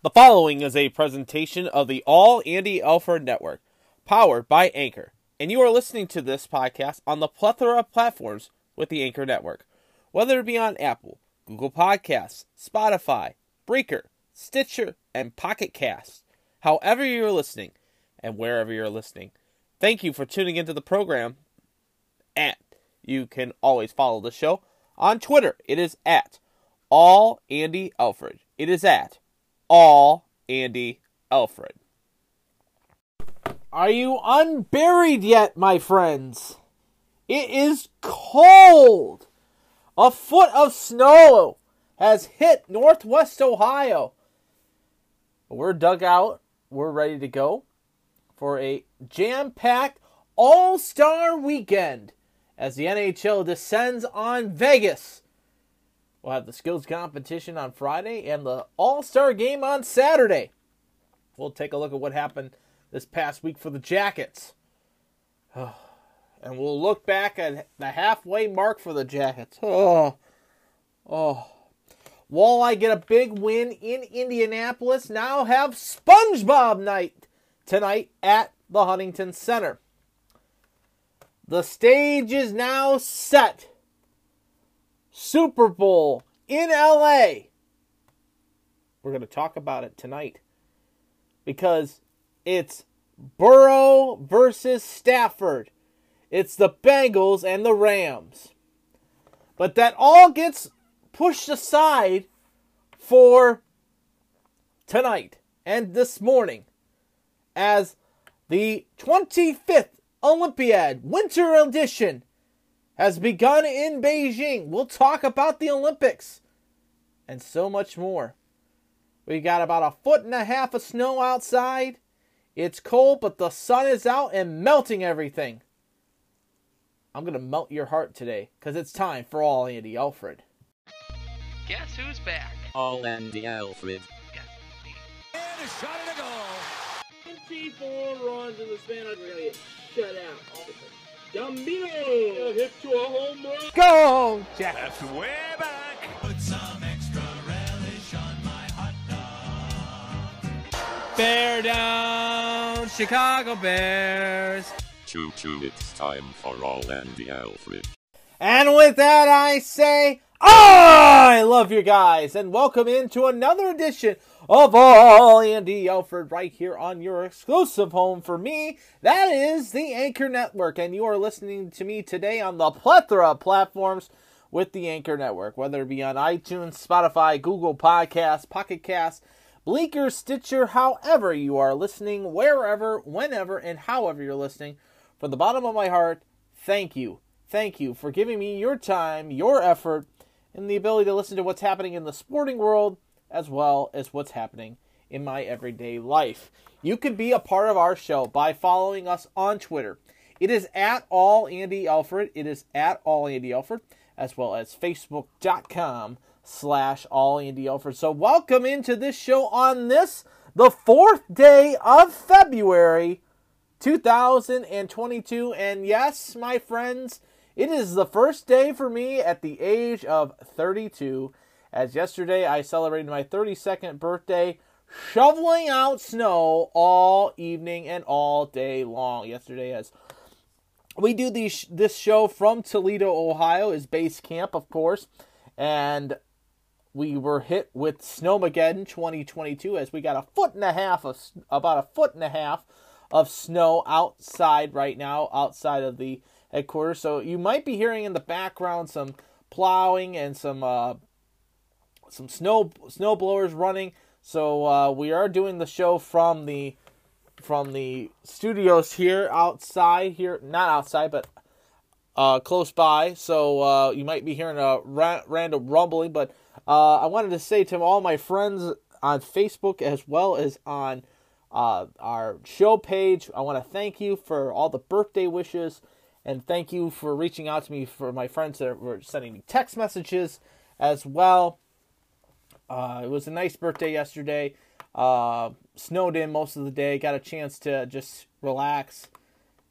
The following is a presentation of the All Andy Alfred Network, powered by Anchor, and you are listening to this podcast on the plethora of platforms with the Anchor Network, whether it be on Apple, Google Podcasts, Spotify, Breaker, Stitcher, and Pocket Casts. However you're listening, and wherever you're listening, thank you for tuning into the program. And you can always follow the show on Twitter. It is at All Andy Alfred. It is at all Andy Alfred. Are you unburied yet, my friends? It is cold. A foot of snow has hit northwest Ohio. We're dug out. We're ready to go for a jam packed all star weekend as the NHL descends on Vegas We'll have the skills competition on Friday and the All Star game on Saturday. We'll take a look at what happened this past week for the Jackets. And we'll look back at the halfway mark for the Jackets. Oh, oh. Walleye get a big win in Indianapolis. Now have SpongeBob night tonight at the Huntington Center. The stage is now set Super Bowl in LA. We're going to talk about it tonight because it's Burrow versus Stafford. It's the Bengals and the Rams. But that all gets pushed aside for tonight and this morning as the 25th Olympiad Winter Edition has begun in Beijing. We'll talk about the Olympics and so much more. We got about a foot and a half of snow outside. It's cold, but the sun is out and melting everything. I'm going to melt your heart today because it's time for All Andy Alfred. Guess who's back? All Andy Alfred. And a shot and a goal. 24 runs in the span of really shut out. Gambino hit to a home run. Go, Jack. That's way back. Put some extra relish on my hot dog. Bear down, Chicago Bears. Choo choo, it's time for All Andy Alfred. And with that, I say, I love you guys, and welcome into another edition of All Andy Alfred right here on your exclusive home for me. That is the Anchor Network, and you are listening to me today on the plethora of platforms with the Anchor Network, whether it be on iTunes, Spotify, Google Podcasts, Pocket Casts, Breaker, Stitcher, however you are listening, wherever, whenever, and however you're listening. From the bottom of my heart, thank you. Thank you for giving me your time, your effort, and the ability to listen to what's happening in the sporting world as well as what's happening in my everyday life. You can be a part of our show by following us on Twitter. It is at all Andy Alfred. It is at all Andy Alfred, as well as Facebook.com slash all Andy Alfred. So welcome into this show on this, the fourth day of February 2022. And yes, my friends, it is the first day for me at the age of 32 as yesterday I celebrated my 32nd birthday shoveling out snow all evening and all day long. Yesterday, as we do these, this show from Toledo, Ohio, is base camp, of course, and we were hit with Snowmageddon 2022 as we got a foot and a half of about a foot and a half of snow outside right now, outside of the headquarters. So you might be hearing in the background some plowing and some uh, some snow snow blowers running. So uh, we are doing the show from the from the studios here outside here, not outside, but uh, close by. So uh, you might be hearing a ra- random rumbling, but uh, I wanted to say to all my friends on Facebook as well as on uh, our show page, I want to thank you for all the birthday wishes and thank you for reaching out to me for my friends that were sending me text messages as well. Uh, it was a nice birthday yesterday. Uh, snowed in most of the day. Got a chance to just relax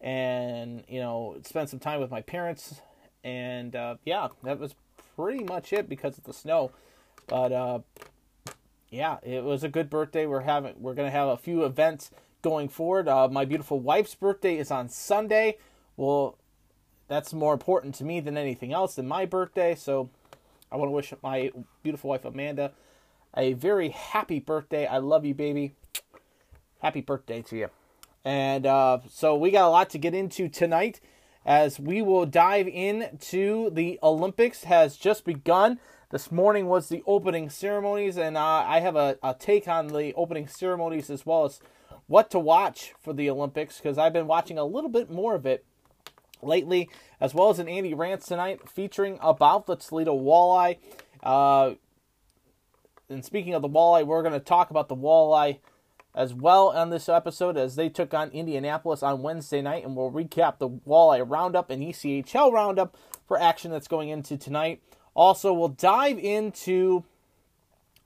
and you know spend some time with my parents. And uh, yeah, that was pretty much it because of the snow. But uh, yeah, it was a good birthday. We're having we're gonna have a few events going forward. Uh, my beautiful wife's birthday is on Sunday. Well, that's more important to me than anything else than my birthday. So I want to wish my beautiful wife Amanda a very happy birthday. I love you, baby. Happy birthday to you. And uh, so we got a lot to get into tonight as we will dive into the Olympics has just begun. This morning was the opening ceremonies, and uh, I have a, a take on the opening ceremonies as well as what to watch for the Olympics because I've been watching a little bit more of it lately, as well as an Andy Rants tonight featuring about the Toledo Walleye. Uh, and speaking of the Walleye, we're going to talk about the Walleye as well on this episode as they took on Indianapolis on Wednesday night, and we'll recap the Walleye Roundup and ECHL Roundup for action that's going into tonight. Also, we'll dive into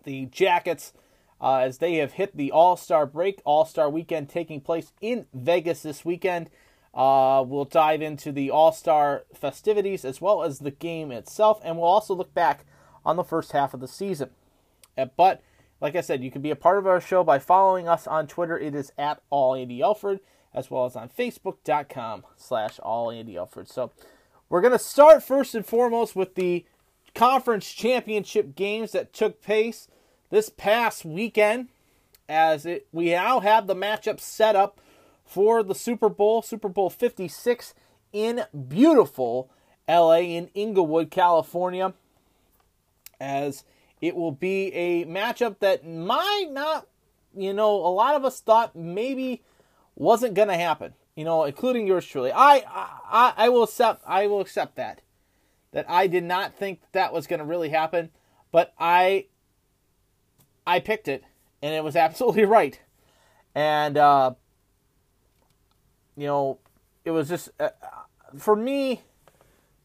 the Jackets uh, as they have hit the All Star break, All Star weekend taking place in Vegas this weekend. Uh, we'll dive into the All Star festivities as well as the game itself, and we'll also look back on the first half of the season. Uh, But like I said, you can be a part of our show by following us on Twitter. It is at all Andy Alfred, as well as on Facebook.com slash all Andy Alfred. So we're gonna start first and foremost with the conference championship games that took place this past weekend. As it we now have the matchup set up for the Super Bowl, Super Bowl 56 in beautiful LA in Inglewood, California. As it will be a matchup that might not, you know, a lot of us thought maybe wasn't going to happen. You know, including yours truly. I, I, I will accept. I will accept that. That I did not think that was going to really happen, but I, I picked it, and it was absolutely right. And uh, you know, it was just uh, for me.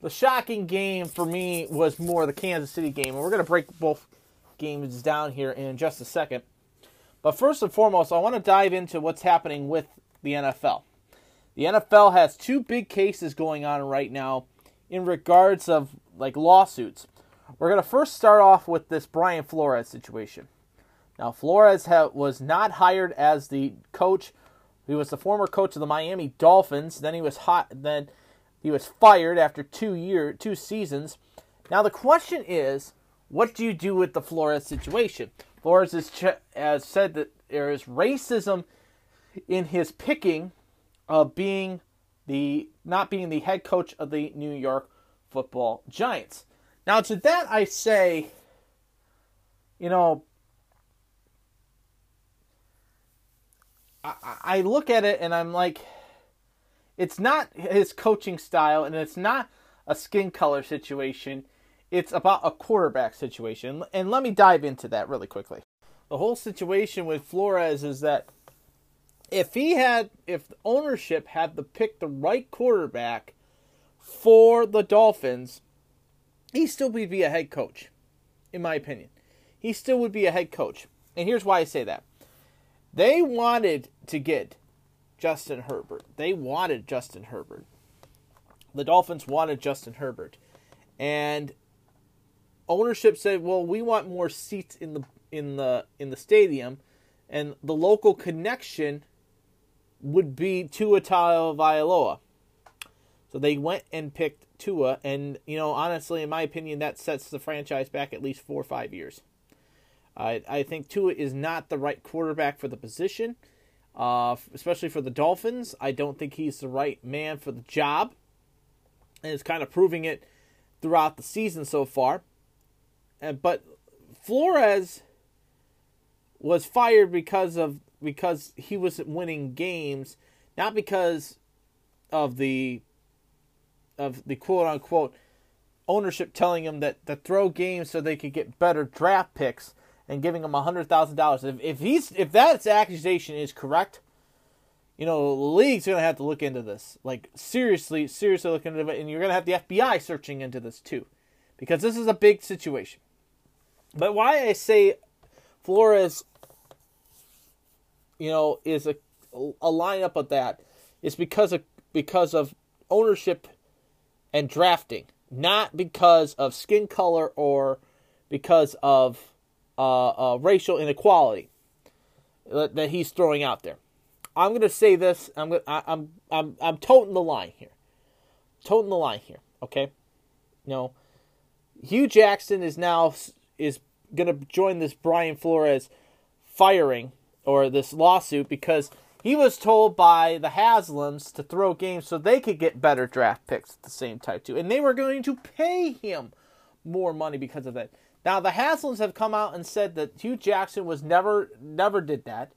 The shocking game for me was more the Kansas City game, and we're going to break both games down here in just a second. But first and foremost, I want to dive into what's happening with the NFL. The NFL has two big cases going on right now in regards of like lawsuits. We're going to first start off with this Brian Flores situation. Now, Flores ha- was not hired as the coach. He was the former coach of the Miami Dolphins. Then he was hot. Then he was fired after two year, two seasons. Now the question is, what do you do with the Flores situation? Flores has, ch- has said that there is racism in his picking of being the not being the head coach of the New York Football Giants. Now to that I say, you know, I, I look at it and I'm like, it's not his coaching style and it's not a skin color situation. It's about a quarterback situation. And let me dive into that really quickly. The whole situation with Flores is that if he had, if ownership had to pick the right quarterback for the Dolphins, he still would be a head coach, in my opinion. He still would be a head coach. And here's why I say that. They wanted to get Justin Herbert. They wanted Justin Herbert. The Dolphins wanted Justin Herbert. And ownership said, "Well, we want more seats in the in the in the stadium." And the local connection would be Tua Tagovailoa. So they went and picked Tua, and you know, honestly, in my opinion, that sets the franchise back at least four or five years. I I think Tua is not the right quarterback for the position, uh, especially for the Dolphins. I don't think he's the right man for the job, and is kind of proving it throughout the season so far. And but Flores was fired because of because he wasn't winning games, not because of the of the quote unquote ownership telling him that to throw games so they could get better draft picks and giving him hundred thousand dollars. If if he's if that accusation is correct, you know the league's gonna have to look into this. Like seriously, seriously look into it, and you're gonna have the FBI searching into this too, because this is a big situation. But why I say Flores, you know, is a a lineup of that is because of because of ownership and drafting, not because of skin color or because of uh, uh, racial inequality that he's throwing out there. I'm going to say this. I'm gonna, I, I'm I'm I'm toting the line here. Toting the line here. Okay. Know, Hue Jackson is now is going to join this Brian Flores firing or this lawsuit because he was told by the Haslams to throw games so they could get better draft picks at the same time too, and they were going to pay him more money because of that. Now the Haslams have come out and said that Hue Jackson was never never did that.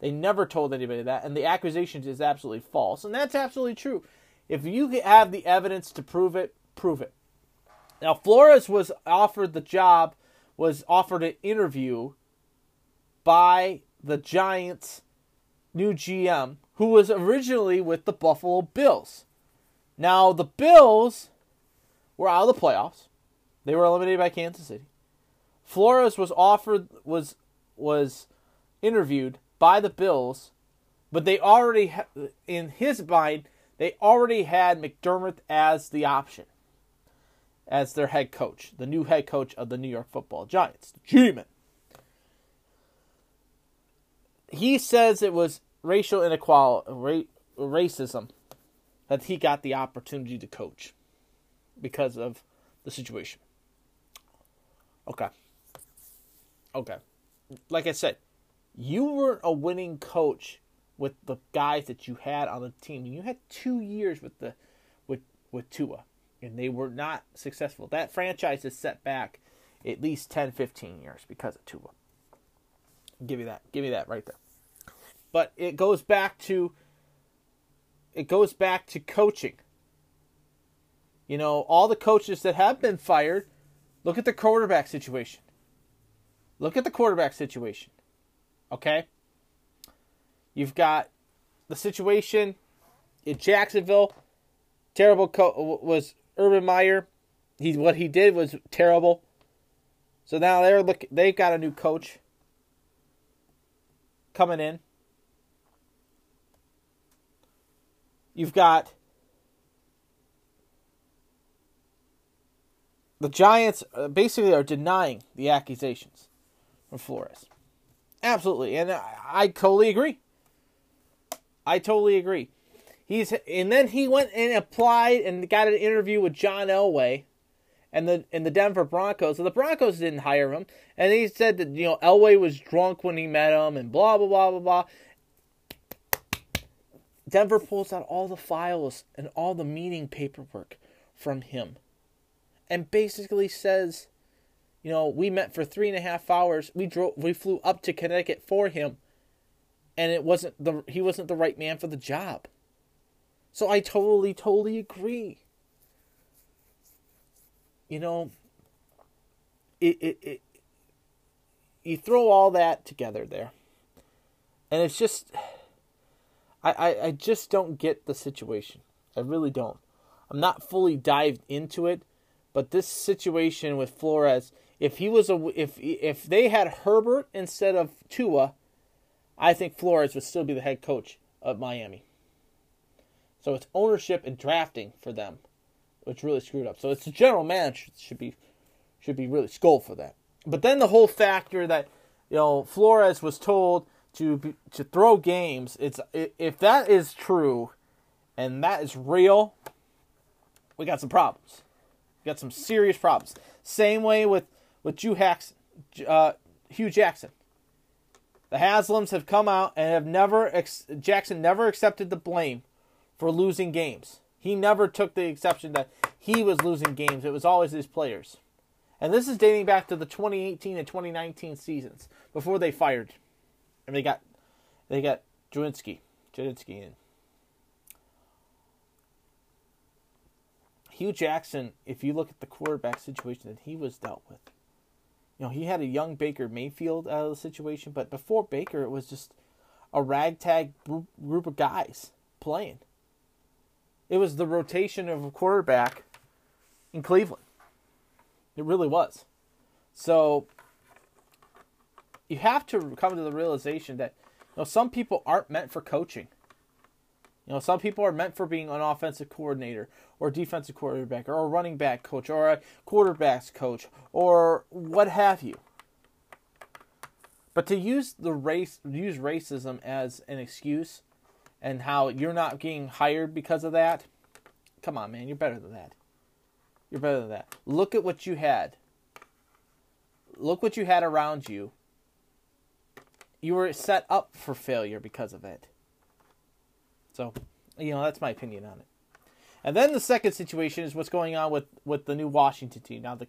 They never told anybody that, and the accusation is absolutely false, and that's absolutely true. If you have the evidence to prove it, prove it. Now Flores was offered the job, was offered an interview by the Giants' new GM, who was originally with the Buffalo Bills. Now the Bills were out of the playoffs. They were eliminated by Kansas City. Flores was offered was was interviewed by the Bills, but they already in his mind they already had McDermott as the option as their head coach, the new head coach of the New York Football Giants, G-Man. He says it was racial inequality, ra- racism, that he got the opportunity to coach because of the situation. Okay. Okay. Like I said, you weren't a winning coach with the guys that you had on the team. You had two years with the with with Tua, and they were not successful. That franchise is set back at least 10, 15 years because of Tua. Give me that. Give me that right there. But it goes back to it goes back to coaching. You know, all the coaches that have been fired, look at the quarterback situation. Look at the quarterback situation. Okay? You've got the situation in Jacksonville. Terrible co- was Urban Meyer. He what he did was terrible. So now they're look they've got a new coach coming in. You've got the Giants uh, basically are denying the accusations Flores. Absolutely, and I, I totally agree. I totally agree. He's and then he went and applied and got an interview with John Elway and the and the Denver Broncos. So the Broncos didn't hire him, and he said that you know Elway was drunk when he met him, and blah blah blah blah blah. Denver pulls out all the files and all the meeting paperwork from him, and basically says, you know, we met for three and a half hours. We drove, we flew up to Connecticut for him, and it wasn't the he wasn't the right man for the job. So I totally, totally agree. You know, it, it, it you throw all that together there, and it's just, I, I, I just don't get the situation. I really don't. I'm not fully dived into it, but this situation with Flores, if he was a, if if they had Herbert instead of Tua, I think Flores would still be the head coach of Miami. So it's ownership and drafting for them, which really screwed up. So it's the general manager should be should be really scolded for that. But then the whole factor that you know Flores was told to to throw games. It's if that is true, and that is real, we got some problems. We got some serious problems. Same way with with Hue Jackson, uh, Hue Jackson. The Haslams have come out and have never ex- Jackson never accepted the blame for losing games. He never took the exception that he was losing games. It was always his players. And this is dating back to the 2018 and 2019 seasons before they fired. And they got they got Jawinski, Jawinski in. Hue Jackson, if you look at the quarterback situation that he was dealt with, you know, he had a young Baker Mayfield out of the situation, but before Baker, it was just a ragtag group, of guys playing. It was the rotation of a quarterback in Cleveland. It really was. So you have to come to the realization that you know some people aren't meant for coaching. You know, some people are meant for being an offensive coordinator or defensive quarterback or a running back coach or a quarterbacks coach or what have you. But to use the race, use racism as an excuse, and how you're not getting hired because of that, come on, man, you're better than that. You're better than that. Look at what you had. Look what you had around you. You were set up for failure because of it. So, you know, that's my opinion on it. And then the second situation is what's going on with, with the new Washington team. Now, the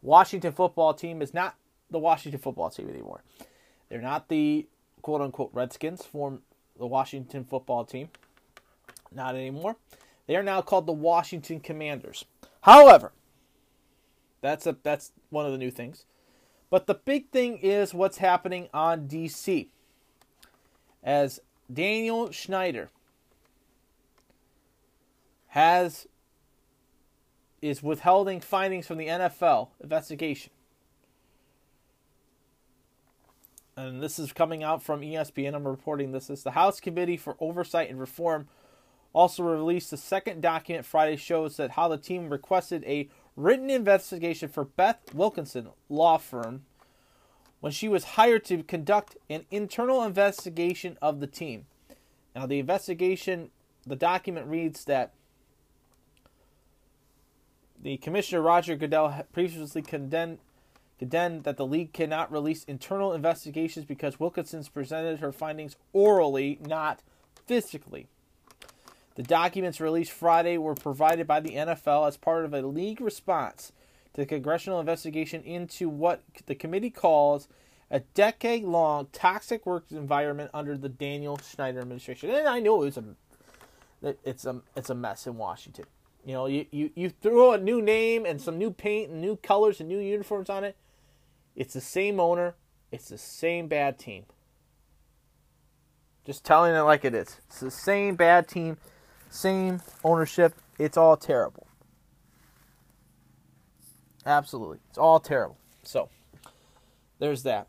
Washington football team is not the Washington football team anymore. They're not the quote unquote Redskins from the Washington football team. Not anymore. They are now called the Washington Commanders. However, that's a that's one of the new things. But the big thing is what's happening on DC. As Daniel Snyder has is withholding findings from the NFL investigation. And this is coming out from ESPN. I'm reporting this. Is the House Committee for Oversight and Reform also released a second document Friday shows that how the team requested a written investigation for Beth Wilkinson law firm when she was hired to conduct an internal investigation of the team. Now the investigation the document reads that the commissioner Roger Goodell previously condemned condemned that the league cannot release internal investigations because Wilkinson's presented her findings orally, not physically. The documents released Friday were provided by the NFL as part of a league response to the congressional investigation into what the committee calls a decade long toxic work environment under the Daniel Snyder administration. And I know it was a it's a it's a mess in Washington. You know, you, you, you throw a new name and some new paint and new colors and new uniforms on it. It's the same owner. It's the same bad team. Just telling it like it is. It's the same bad team, same ownership. It's all terrible. Absolutely. It's all terrible. So, there's that.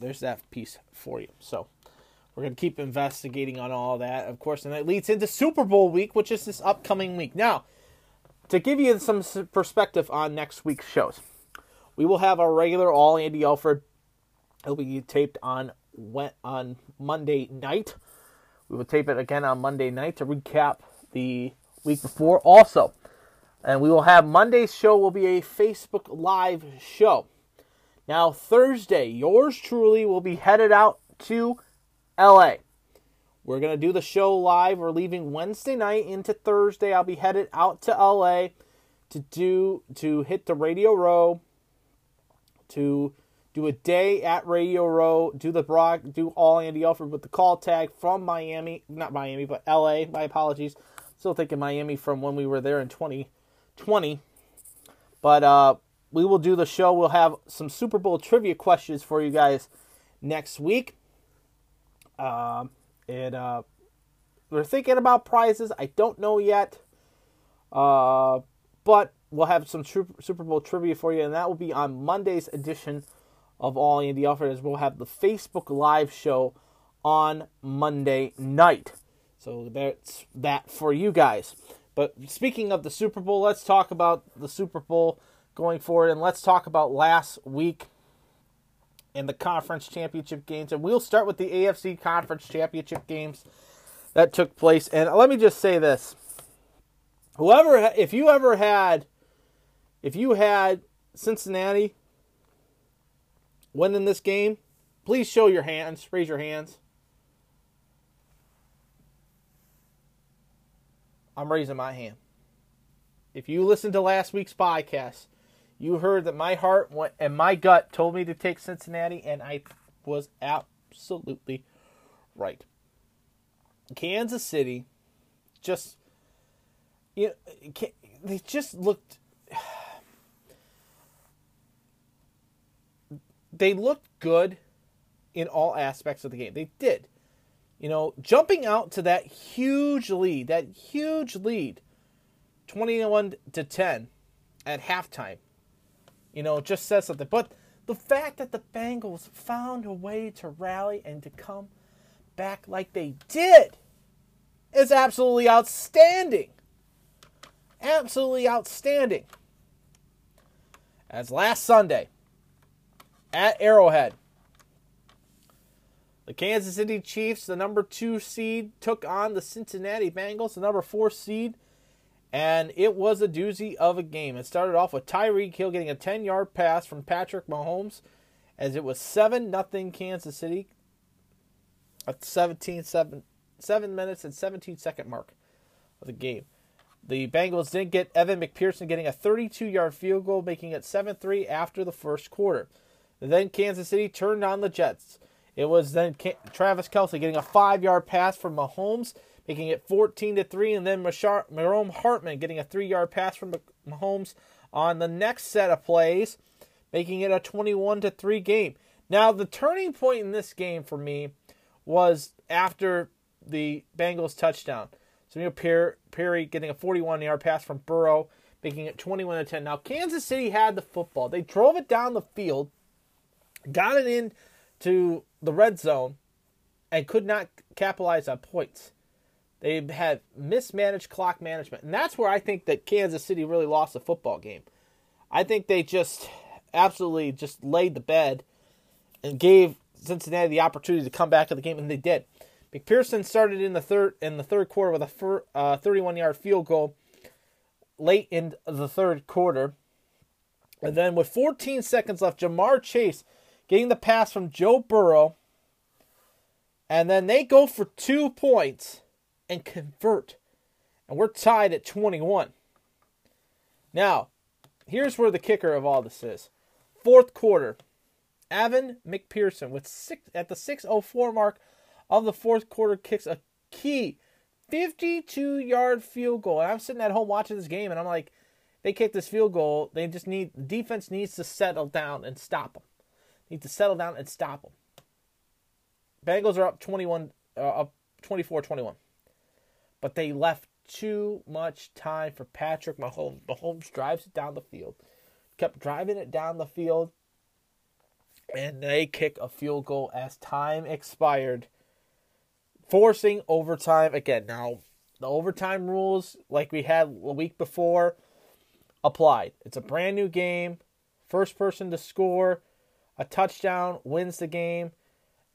There's that piece for you. So, we're going to keep investigating on all that, of course, and that leads into Super Bowl week, which is this upcoming week. Now, to give you some perspective on next week's shows, we will have our regular All Andy Alfred. It'll be taped on on Monday night. We will tape it again on Monday night to recap the week before. Also, and we will have Monday's show will be a Facebook Live show. Now Thursday, yours truly will be headed out to LA. We're going to do the show live. We're leaving Wednesday night into Thursday. I'll be headed out to LA to do to hit the Radio Row to do a day at Radio Row, do the broad, do all Andy Alfred with the call tag from Miami, not Miami, but LA. My apologies. Still thinking Miami from when we were there in 2020. But uh, we will do the show. We'll have some Super Bowl trivia questions for you guys next week. Um, and uh, we're thinking about prizes. I don't know yet. Uh, but we'll have some Super Bowl trivia for you, and that will be on Monday's edition of All Andy Alfred, as we'll have the Facebook Live show on Monday night. So that's that for you guys. But speaking of the Super Bowl, let's talk about the Super Bowl going forward, and let's talk about last week in the conference championship games. And we'll start with the AFC conference championship games that took place. And let me just say this. Whoever if you ever had if you had Cincinnati winning this game, please show your hands, raise your hands. I'm raising my hand. If you listened to last week's podcast, you heard that my heart went, and my gut told me to take Cincinnati, and I was absolutely right. Kansas City just you know, they just looked they looked good in all aspects of the game. They did. You know, jumping out to that huge lead, that huge lead, 21 to 10 at halftime. You know, just says something. But the fact that the Bengals found a way to rally and to come back like they did is absolutely outstanding. Absolutely outstanding. As last Sunday, at Arrowhead. The Kansas City Chiefs, the number two seed, took on the Cincinnati Bengals, the number four seed, and it was a doozy of a game. It started off with Tyreek Hill getting a 10 yard pass from Patrick Mahomes as it was 7 0 Kansas City at the 17 7, 7 minutes and 17 second mark of the game. The Bengals didn't get Evan McPherson getting a 32 yard field goal, making it 7 3 after the first quarter. Then Kansas City turned on the Jets. It was then Travis Kelce getting a five yard pass from Mahomes, making it 14 to 3. And then Mashar- Jerome Hardman getting a three yard pass from Mahomes on the next set of plays, making it a 21 to 3 game. Now, the turning point in this game for me was after the Bengals touchdown. Per- Perry getting a 41 yard pass from Burrow, making it 21 to 10. Now, Kansas City had the football. They drove it down the field, got it in to the red zone, and could not capitalize on points. They had mismanaged clock management. And that's where I think that Kansas City really lost the football game. I think they just absolutely just laid the bed and gave Cincinnati the opportunity to come back to the game, and they did. McPherson started in the third in the third quarter with a uh, 31 yard field goal late in the third quarter, and then with 14 seconds left, Ja'Marr Chase getting the pass from Joe Burrow, and then they go for two points and convert, and we're tied at 21. Now, here's where the kicker of all this is. Fourth quarter, Evan McPherson with six at the 604 mark of the fourth quarter kicks a key 52 yard field goal. And I'm sitting at home watching this game and I'm like, they kick this field goal. They just need the defense needs to settle down and stop them. Need to settle down and stop them. Bengals are up 21 uh, up 24-21. But they left too much time for Patrick Mahomes. Mahomes drives it down the field. Kept driving it down the field and they kick a field goal as time expired, forcing overtime again. Now, the overtime rules, like we had a week before, applied. It's a brand new game. First person to score a touchdown wins the game.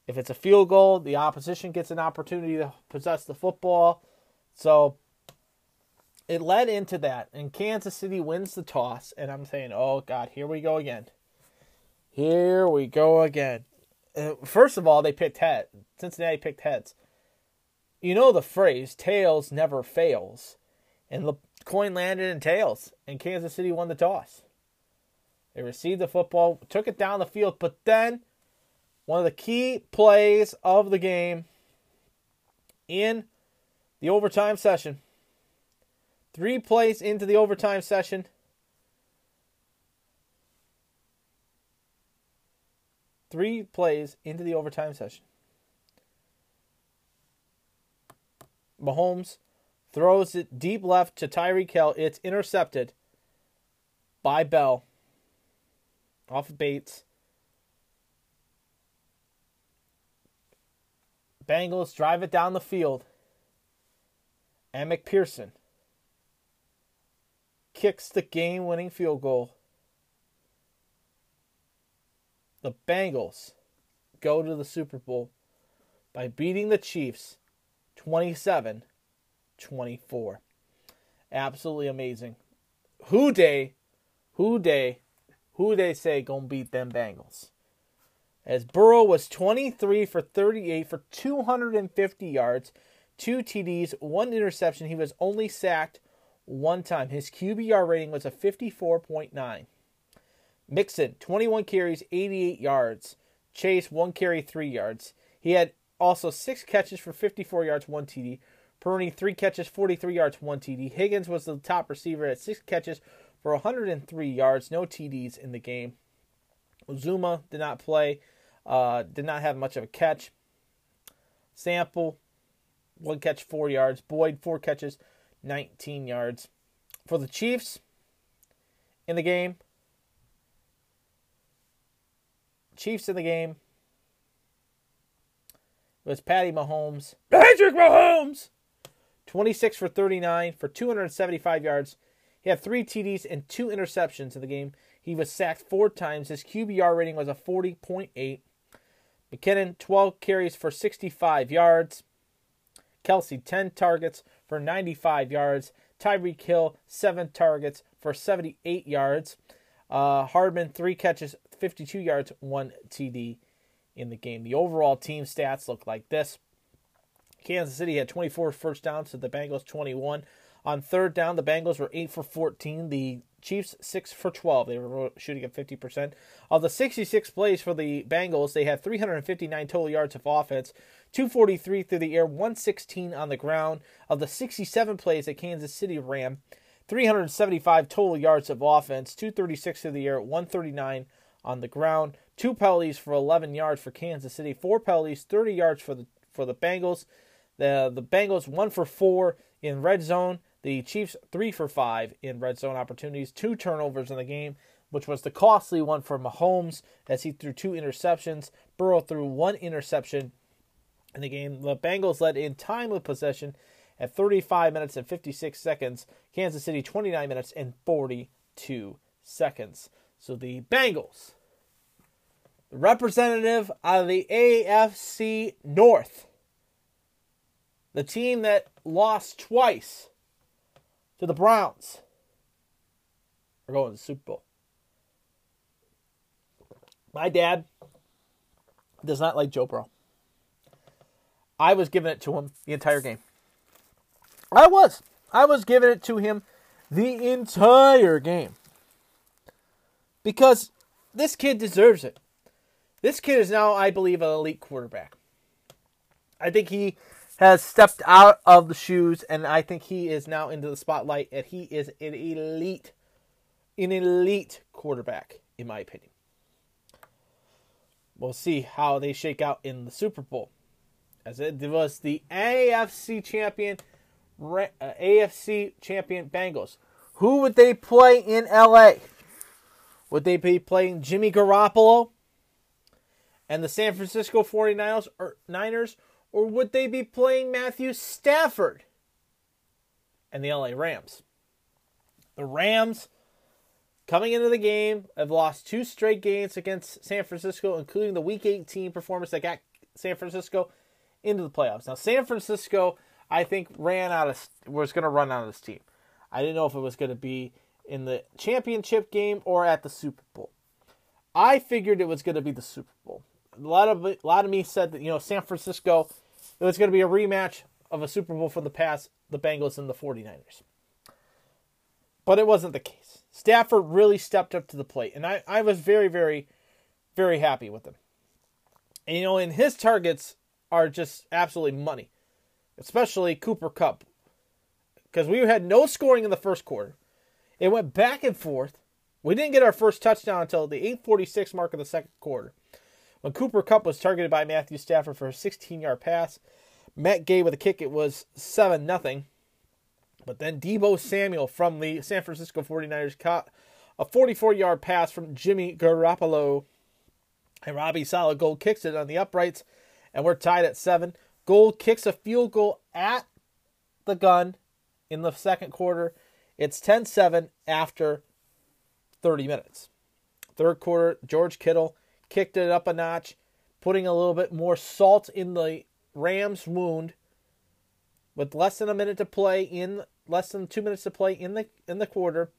If it's a field goal, the opposition gets an opportunity to possess the football. So it led into that, and Kansas City wins the toss. And I'm saying, oh, God, here we go again. Here we go again. First of all, they picked head. Cincinnati picked heads. You know the phrase "tails never fails," and the coin landed in tails, and Kansas City won the toss. They received the football, took it down the field, but then one of the key plays of the game in the overtime session. Three plays into the overtime session. three plays into the overtime session. Mahomes throws it deep left to Tyreek Hill. It's intercepted by Bell off of Bates. Bengals drive it down the field. And McPherson kicks the game winning field goal the Bengals go to the Super Bowl by beating the Chiefs 27 24. Absolutely amazing. Who day, who day, who they say gonna beat them Bengals? As Burrow was 23 for 38 for 250 yards, two TDs, one interception. He was only sacked one time. His QBR rating was a 54.9. Mixon, 21 carries, 88 yards. Chase, one carry, three yards. He had also six catches for 54 yards, one TD. Purdy, three catches, 43 yards, one TD. Higgins was the top receiver at six catches for 103 yards, no TDs in the game. Zuma did not play, uh, did not have much of a catch. Sample, one catch, four yards. Boyd, four catches, 19 yards. For the Chiefs in the game, Chiefs in the game was Patty Mahomes. Patrick Mahomes! 26 for 39 for 275 yards. He had three TDs and two interceptions in the game. He was sacked four times. His QBR rating was a 40.8. McKinnon, 12 carries for 65 yards. Kelce, 10 targets for 95 yards. Tyreek Hill, 7 targets for 78 yards. Uh, Hardman, 3 catches, 52 yards, 1 TD in the game. The overall team stats look like this Kansas City had 24 first downs to the Bengals 21. On third down, the Bengals were 8 for 14. The Chiefs 6 for 12. They were shooting at 50%. Of the 66 plays for the Bengals, they had 359 total yards of offense, 243 through the air, 116 on the ground. Of the 67 plays that Kansas City ran, 375 total yards of offense, 236 through the air, 139 on the ground. Two penalties for 11 yards for Kansas City, four penalties, 30 yards for the for the Bengals. The the Bengals one for four in red zone. The Chiefs three for five in red zone opportunities. Two turnovers in the game, which was the costly one for Mahomes as he threw two interceptions. Burrow threw one interception in the game. The Bengals led in time of possession at 35 minutes and 56 seconds. Kansas City 29 minutes and 42 seconds. So the Bengals, the representative out of the AFC North, the team that lost twice to the Browns, are going to the Super Bowl. My dad does not like Joe Burrow. I was giving it to him the entire game. I was. I was giving it to him the entire game. Because this kid deserves it. This kid is now, I believe, an elite quarterback. I think he has stepped out of the shoes, and I think he is now into the spotlight, and he is an elite, an elite quarterback, in my opinion. We'll see how they shake out in the Super Bowl. As it was the AFC champion, uh, AFC champion Bengals. Who would they play in LA? Would they be playing Jimmy Garoppolo and the San Francisco 49ers or Niners or would they be playing Matthew Stafford and the LA Rams? The Rams coming into the game have lost two straight games against San Francisco including the week 18 performance that got San Francisco into the playoffs. Now San Francisco I think ran out of was going to run out of this team. I didn't know if it was going to be in the championship game or at the Super Bowl. I figured it was going to be the Super Bowl. A lot of a lot of me said that you know San Francisco it was going to be a rematch of a Super Bowl for the past the Bengals and the 49ers. But it wasn't the case. Stafford really stepped up to the plate and I I was very very very happy with him. And you know and his targets are just absolutely money. Especially Cooper Kupp, Because we had no scoring in the first quarter. It went back and forth. We didn't get our first touchdown until the 846 mark of the second quarter. When Cooper Kupp was targeted by Matthew Stafford for a 16 yard pass, Matt Gay with a kick, it was 7 0. But then Deebo Samuel from the San Francisco 49ers caught a 44 yard pass from Jimmy Garoppolo. And Robbie Sala goal kicks it on the uprights, and we're tied at 7. Gould kicks a field goal at the gun in the second quarter. It's 10 7 after 30 minutes. Third quarter, George Kittle kicked it up a notch, putting a little bit more salt in the Rams' wound. With less than a minute to play in less than two minutes to play in the in the quarter,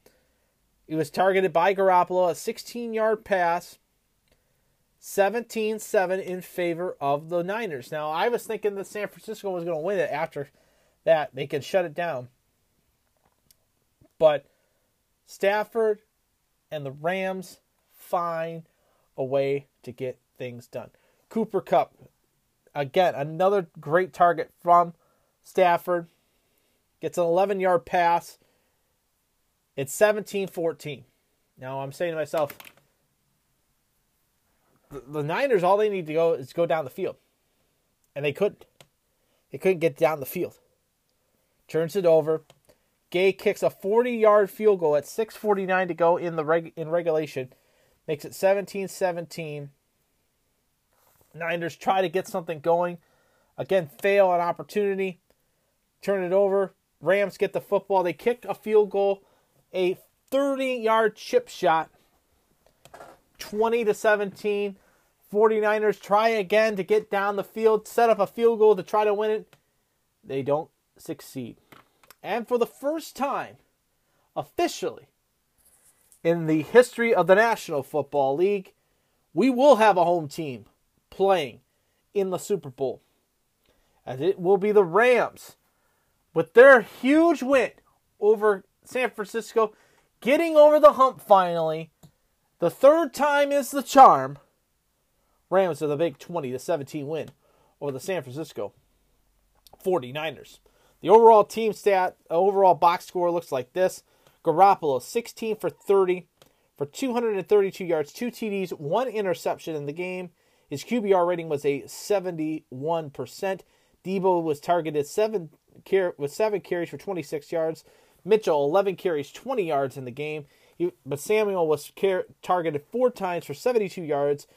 he was targeted by Garoppolo, a 16-yard pass, 17-7 in favor of the Niners. Now, I was thinking that San Francisco was going to win it after that. They could shut it down. But Stafford and the Rams find a way to get things done. Cooper Kupp, again, another great target from Stafford. Gets an 11 yard pass. It's 17 14. Now I'm saying to myself, the, the Niners, all they need to go is go down the field. And they couldn't. They couldn't get down the field. Turns it over. Gay kicks a 40 yard field goal at 6.49 to go in the reg- in regulation makes it 17 17. Niners try to get something going. Again, fail an opportunity. Turn it over. Rams get the football. They kick a field goal, a 30 yard chip shot 20 to 17. 49ers try again to get down the field, set up a field goal to try to win it. They don't succeed. And for the first time, officially, in the history of the National Football League, we will have a home team playing in the Super Bowl. As it will be the Rams with their huge win over San Francisco, getting over the hump finally. The third time is the charm. Rams with a big 20 to 17 win over the San Francisco 49ers. The overall team stat, overall box score looks like this. Garoppolo 16 for 30 for 232 yards, two TDs, one interception in the game. His QBR rating was a 71%. Deebo was targeted seven car- with seven carries for 26 yards. Mitchell 11 carries, 20 yards in the game. He, but Samuel was car- targeted four times for 72 yards,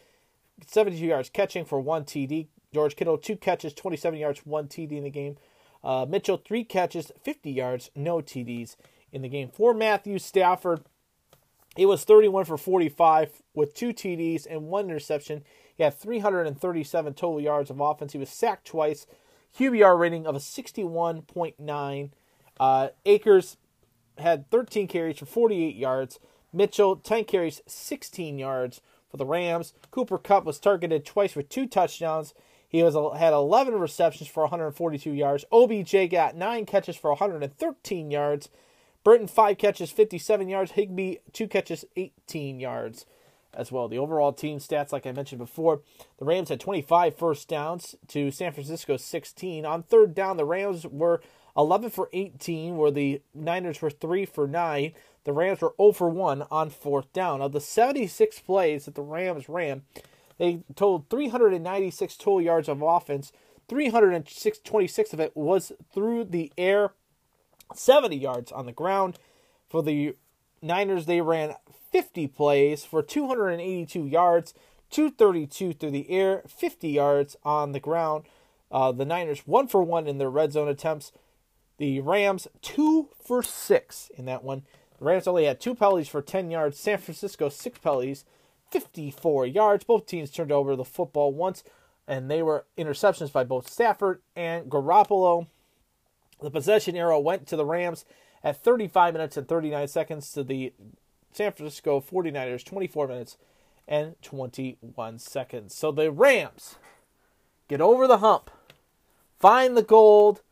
72 yards catching for one TD. George Kittle two catches, 27 yards, one TD in the game. Uh, Mitchell three catches, 50 yards, no TDs in the game. For Matthew Stafford, it was 31 for 45 with two TDs and one interception. He had 337 total yards of offense. He was sacked twice. QBR rating of a 61.9. Uh, Akers had 13 carries for 48 yards. Mitchell 10 carries, 16 yards for the Rams. Cooper Kupp was targeted twice for two touchdowns. He was had 11 receptions for 142 yards. OBJ got nine catches for 113 yards. Burton five catches, 57 yards. Higbee two catches, 18 yards as well. The overall team stats, like I mentioned before, the Rams had 25 first downs to San Francisco's 16. On third down, the Rams were 11 for 18, where the Niners were 3 for 9. The Rams were 0 for 1 on fourth down. Of the 76 plays that the Rams ran, they totaled 396 total yards of offense. 326 of it was through the air, 70 yards on the ground. For the Niners, they ran 50 plays for 282 yards, 232 through the air, 50 yards on the ground. Uh, the Niners one for one in their red zone attempts. The Rams two for six in that one. The Rams only had two penalties for 10 yards. San Francisco six penalties, 54 yards. Both teams turned over the football once, and they were interceptions by both Stafford and Garoppolo. The possession arrow went to the Rams at 35 minutes and 39 seconds to the San Francisco 49ers 24 minutes and 21 seconds. So the Rams get over the hump, find the gold,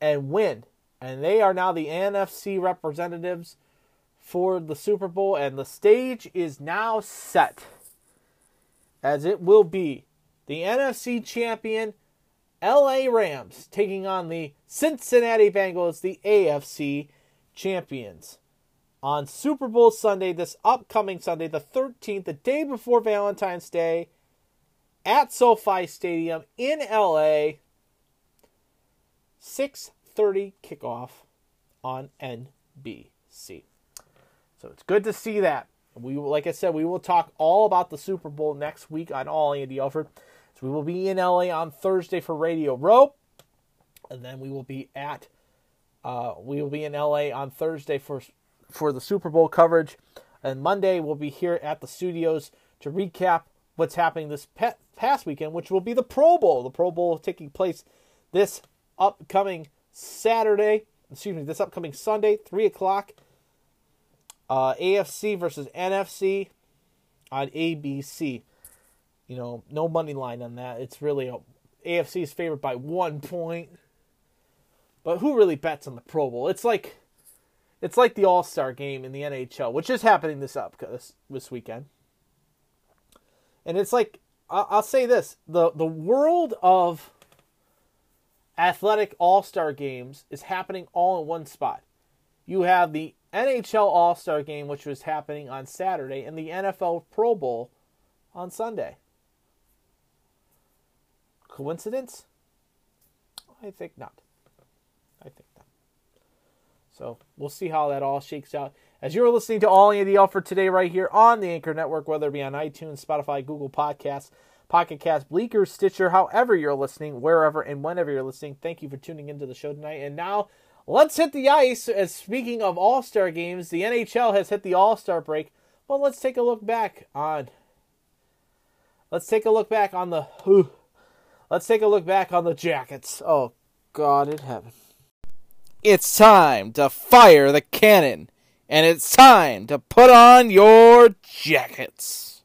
and win. And they are now the NFC representatives for the Super Bowl, and the stage is now set as it will be the NFC champion LA Rams taking on the Cincinnati Bengals, the AFC champions. On Super Bowl Sunday, this upcoming Sunday, the 13th, the day before Valentine's Day, at SoFi Stadium in LA, 6:30 kickoff on NBC. So it's good to see that. We like I said, we will talk all about the Super Bowl next week on All Andy Alfred. So we will be in LA on Thursday for Radio Row, and then we will be at uh, we will be in LA on Thursday for for the Super Bowl coverage, and Monday we'll be here at the studios to recap what's happening this pe- past weekend, which will be the Pro Bowl. The Pro Bowl taking place this upcoming Saturday. Excuse me, this upcoming Sunday, three o'clock. Uh, AFC versus NFC on ABC. You know, no money line on that. It's really a AFC is favored by one point. But who really bets on the Pro Bowl? It's like it's like the All Star game in the NHL, which is happening this up this, this weekend. And it's like I'll say this: the the world of athletic All Star games is happening all in one spot. You have the NHL All Star game, which was happening on Saturday, and the NFL Pro Bowl on Sunday. Coincidence? I think not. I think not. So we'll see how that all shakes out. As you're listening to All Andy Alfred today, right here on the Anchor Network, whether it be on iTunes, Spotify, Google Podcasts, Pocket Cast, Breaker, Stitcher, however you're listening, wherever and whenever you're listening, thank you for tuning into the show tonight. And now let's hit the ice. As speaking of All Star games, the NHL has hit the All Star break. Well, let's take a look back on. Let's take a look back on the. Let's take a look back on the Jackets. Oh, God in heaven. It's time to fire the cannon, and it's time to put on your jackets.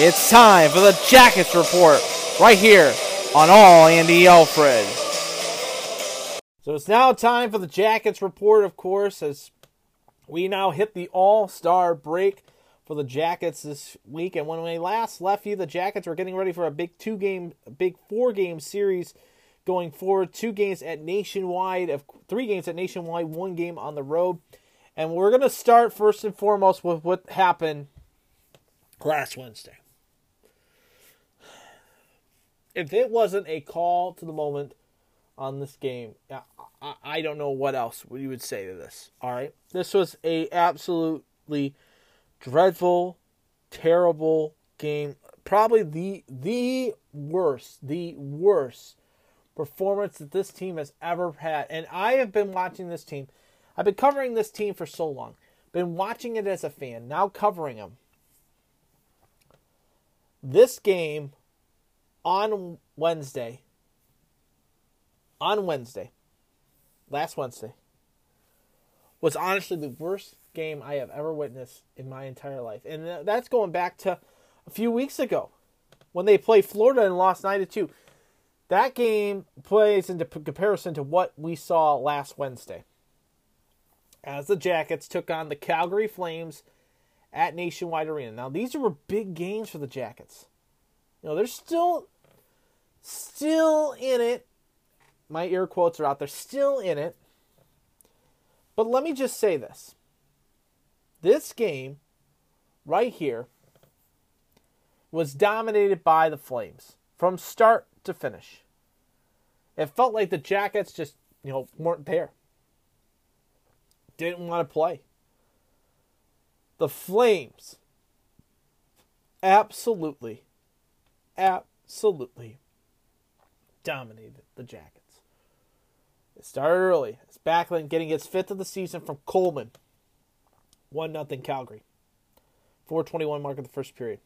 It's time for the Jackets Report right here on All Andy Alfred. So it's now time for the Jackets Report, of course, as we now hit the All Star break for the Jackets this week. And when we last left you, the Jackets were getting ready for a big two game, big four game series going forward. Two games at Nationwide, of three games at Nationwide, one game on the road. And we're going to start first and foremost with what happened last Wednesday. If it wasn't a call to the moment on this game, I, I, don't know what else you would say to this. All right, this was a absolutely dreadful, terrible game. Probably the the worst, the worst performance that this team has ever had. And I have been watching this team. I've been covering this team for so long. Been watching it as a fan. Now covering them. This game on Wednesday, on Wednesday, last Wednesday, was honestly the worst game I have ever witnessed in my entire life. And that's going back to a few weeks ago when they played Florida and lost 9 to 2. That game plays into comparison to what we saw last Wednesday. As the Jackets took on the Calgary Flames at Nationwide Arena. Now, these were big games for the Jackets. You know, they're still still in it. My air quotes are out there, still in it. But let me just say this. This game right here was dominated by the Flames from start to finish. It felt like the Jackets just, you know, weren't there. Didn't want to play. The Flames absolutely, absolutely dominated the Jackets. It started early. It's Backlund getting his fifth of the season from Coleman. 1 0 Calgary. 421 mark of the first period.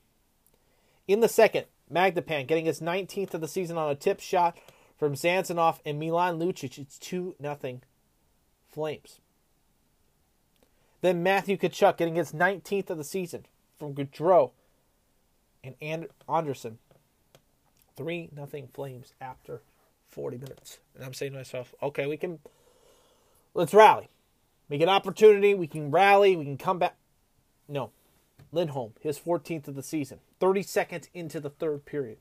In the second, Mangiapane getting his 19th of the season on a tip shot from Zanzanoff and Milan Lucic. It's 2 0 Flames. Then Matthew Tkachuk getting his 19th of the season from Gaudreau and And- Andersson. 3 nothing Flames after 40 minutes. And I'm saying to myself, okay, we can, let's rally. We get opportunity, we can rally, we can come back. No. Lindholm, his 14th of the season, 30 seconds into the third period.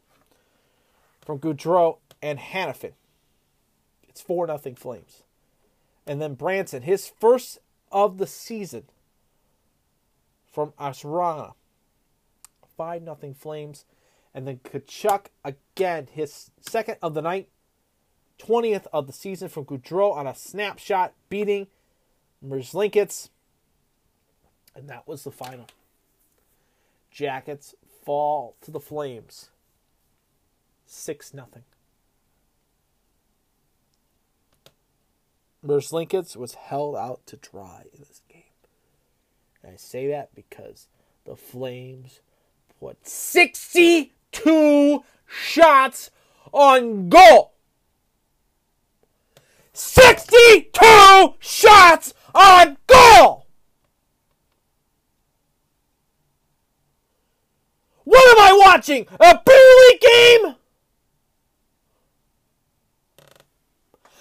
From Gaudreau and Hanifin. It's 4 nothing Flames. And then Branson, his first of the season from Asrana. 5 nothing Flames. And then Tkachuk again, his second of the night, 20th of the season from Gaudreau on a snapshot, beating Merzlikins. And that was the final. Jackets fall to the Flames. 6 nothing. Merzlikins was held out to dry in this game. And I say that because the Flames put 62 shots on goal. 62 shots on goal. What am I watching? A league game?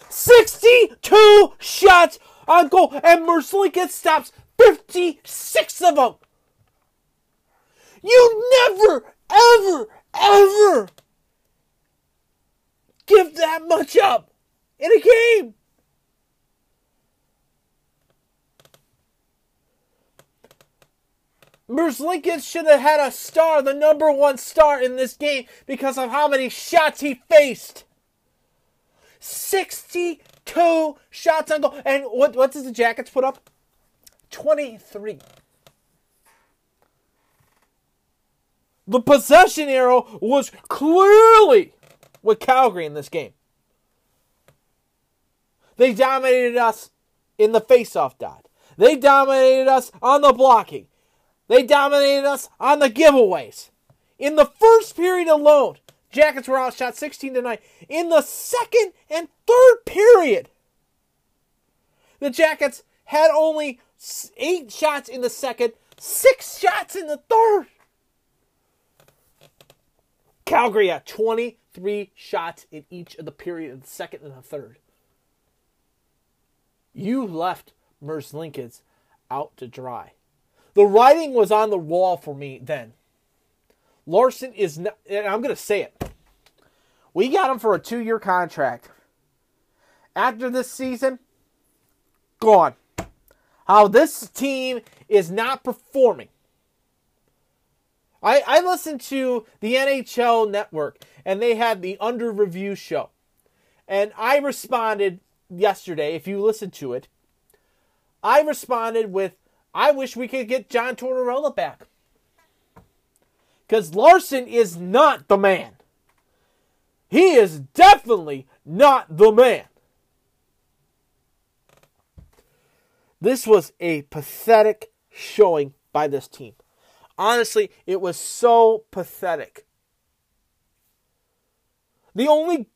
62 shots on goal, and Merzlikins stops 56 of them. You never, ever, ever give that much up in a game. Merzlikins should have had a star, the number one star in this game, because of how many shots he faced. 62 shots on goal. And what, what does the Jackets put up? 23. The possession arrow was clearly with Calgary in this game. They dominated us in the faceoff dot. They dominated us on the blocking. They dominated us on the giveaways. In the first period alone, Jackets were outshot 16 to 9. In the second and third period, the Jackets had only eight shots in the second, six shots in the third. Calgary had 23 shots in each of the period the second and the third. You left Merzlikins out to dry. The writing was on the wall for me then. Larsen is not, and I'm going to say it. We got him for a two year contract. After this season, gone. How this team is not performing. I, I listened to the NHL network and they had the under review show. And I responded yesterday, if you listened to it, I responded with, I wish we could get John Tortorella back. Because Larsen is not the man. He is definitely not the man. This was a pathetic showing by this team. Honestly, it was so pathetic. The only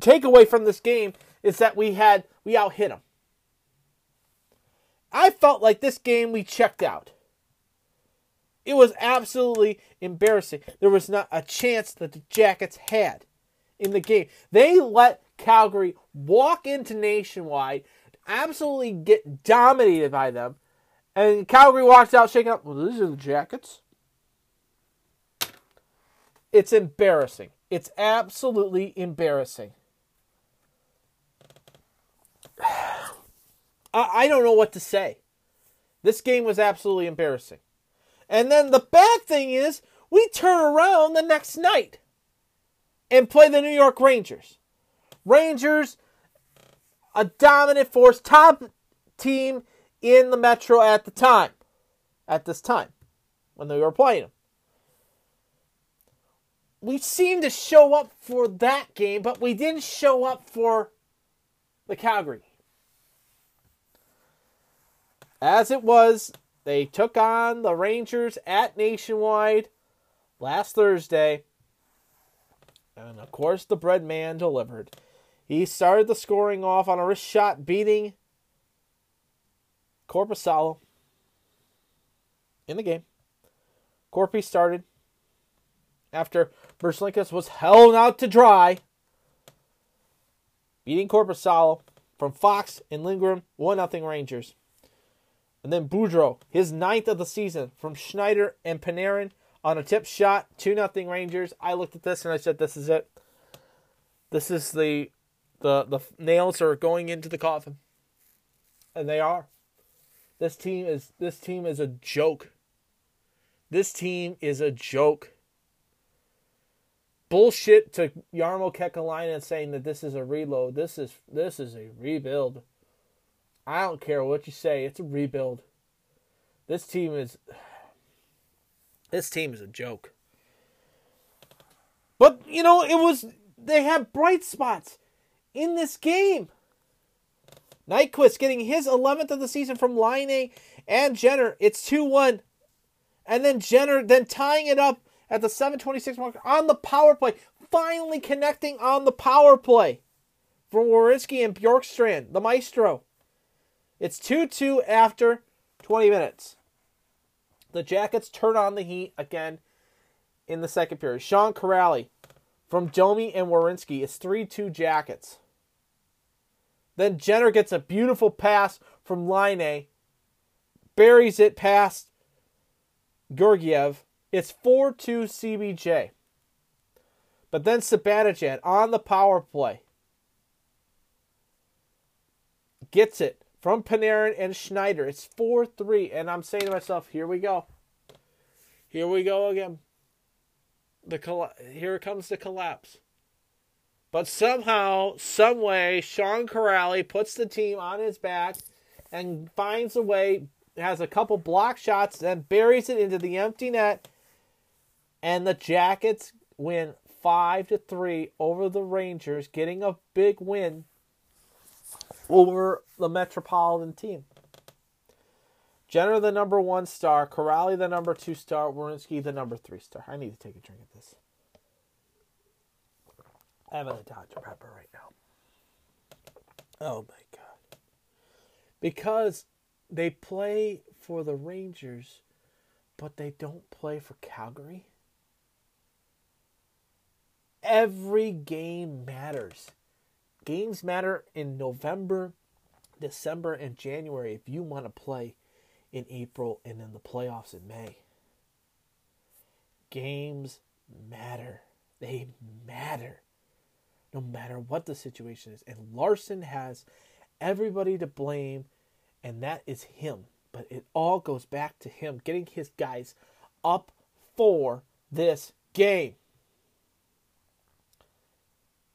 takeaway from this game is that we had we out hit them. I felt like this game we checked out. It was absolutely embarrassing. There was not a chance that the Jackets had in the game. They let Calgary walk into Nationwide, absolutely get dominated by them, and Calgary walks out shaking up. Well, these are the Jackets. It's embarrassing. It's absolutely embarrassing. I don't know what to say. This game was absolutely embarrassing. And then the bad thing is, we turn around the next night and play the New York Rangers. Rangers, a dominant force, top team in the Metro at the time. At this time, when they were playing them. We seemed to show up for that game, but we didn't show up for the Calgary. As it was, they took on the Rangers at Nationwide last Thursday. And of course, the bread man delivered. He started the scoring off on a wrist shot, beating Korpisalo in the game. Corpy started after Verslinkus was held out to dry, beating Korpisalo from Fox and Lindgren, 1 0 Rangers. And then Boudreau, his ninth of the season from Schneider and Panarin on a tip shot, 2 0 Rangers. I looked at this and I said, This is it. This is the the the nails are going into the coffin. And they are. This team is this team is a joke. This team is a joke. Bullshit to Jarmo Kekalainen saying that this is a reload. This is this is a rebuild. I don't care what you say. It's a rebuild. This team is this team is a joke. But you know, it was they had bright spots in this game. Nyquist getting his 11th of the season from Line A and Jenner. It's 2-1. And then Jenner then tying it up at the 726 mark on the power play. Finally connecting on the power play from Werenski and Bjorkstrand, the maestro. It's 2 2 after 20 minutes. The Jackets turn on the heat again in the second period. Sean Kuraly from Domi and Werenski. It's 3 2 Jackets. Then Jenner gets a beautiful pass from Line, buries it past Georgiev. It's 4 2 CBJ. But then Zibanejad on the power play gets it from Panarin and Schneider. It's 4 3. And I'm saying to myself, here we go. Here we go again. The colla- Here comes the collapse. But somehow, some way, Sean Kuraly puts the team on his back and finds a way, has a couple block shots, then buries it into the empty net. and the Jackets win five to three over the Rangers, getting a big win over the Metropolitan team. Jenner, the number one star. Kuraly, the number two star. Werenski, the number three star. I need to take a drink of this. I have a Dr. Pepper right now. Oh my God. Because they play for the Rangers, but they don't play for Calgary. Every game matters. Games matter in November, December, and January if you want to play in April and in the playoffs in May. Games matter. They matter. No matter what the situation is. And Larsen has everybody to blame, and that is him. But it all goes back to him getting his guys up for this game.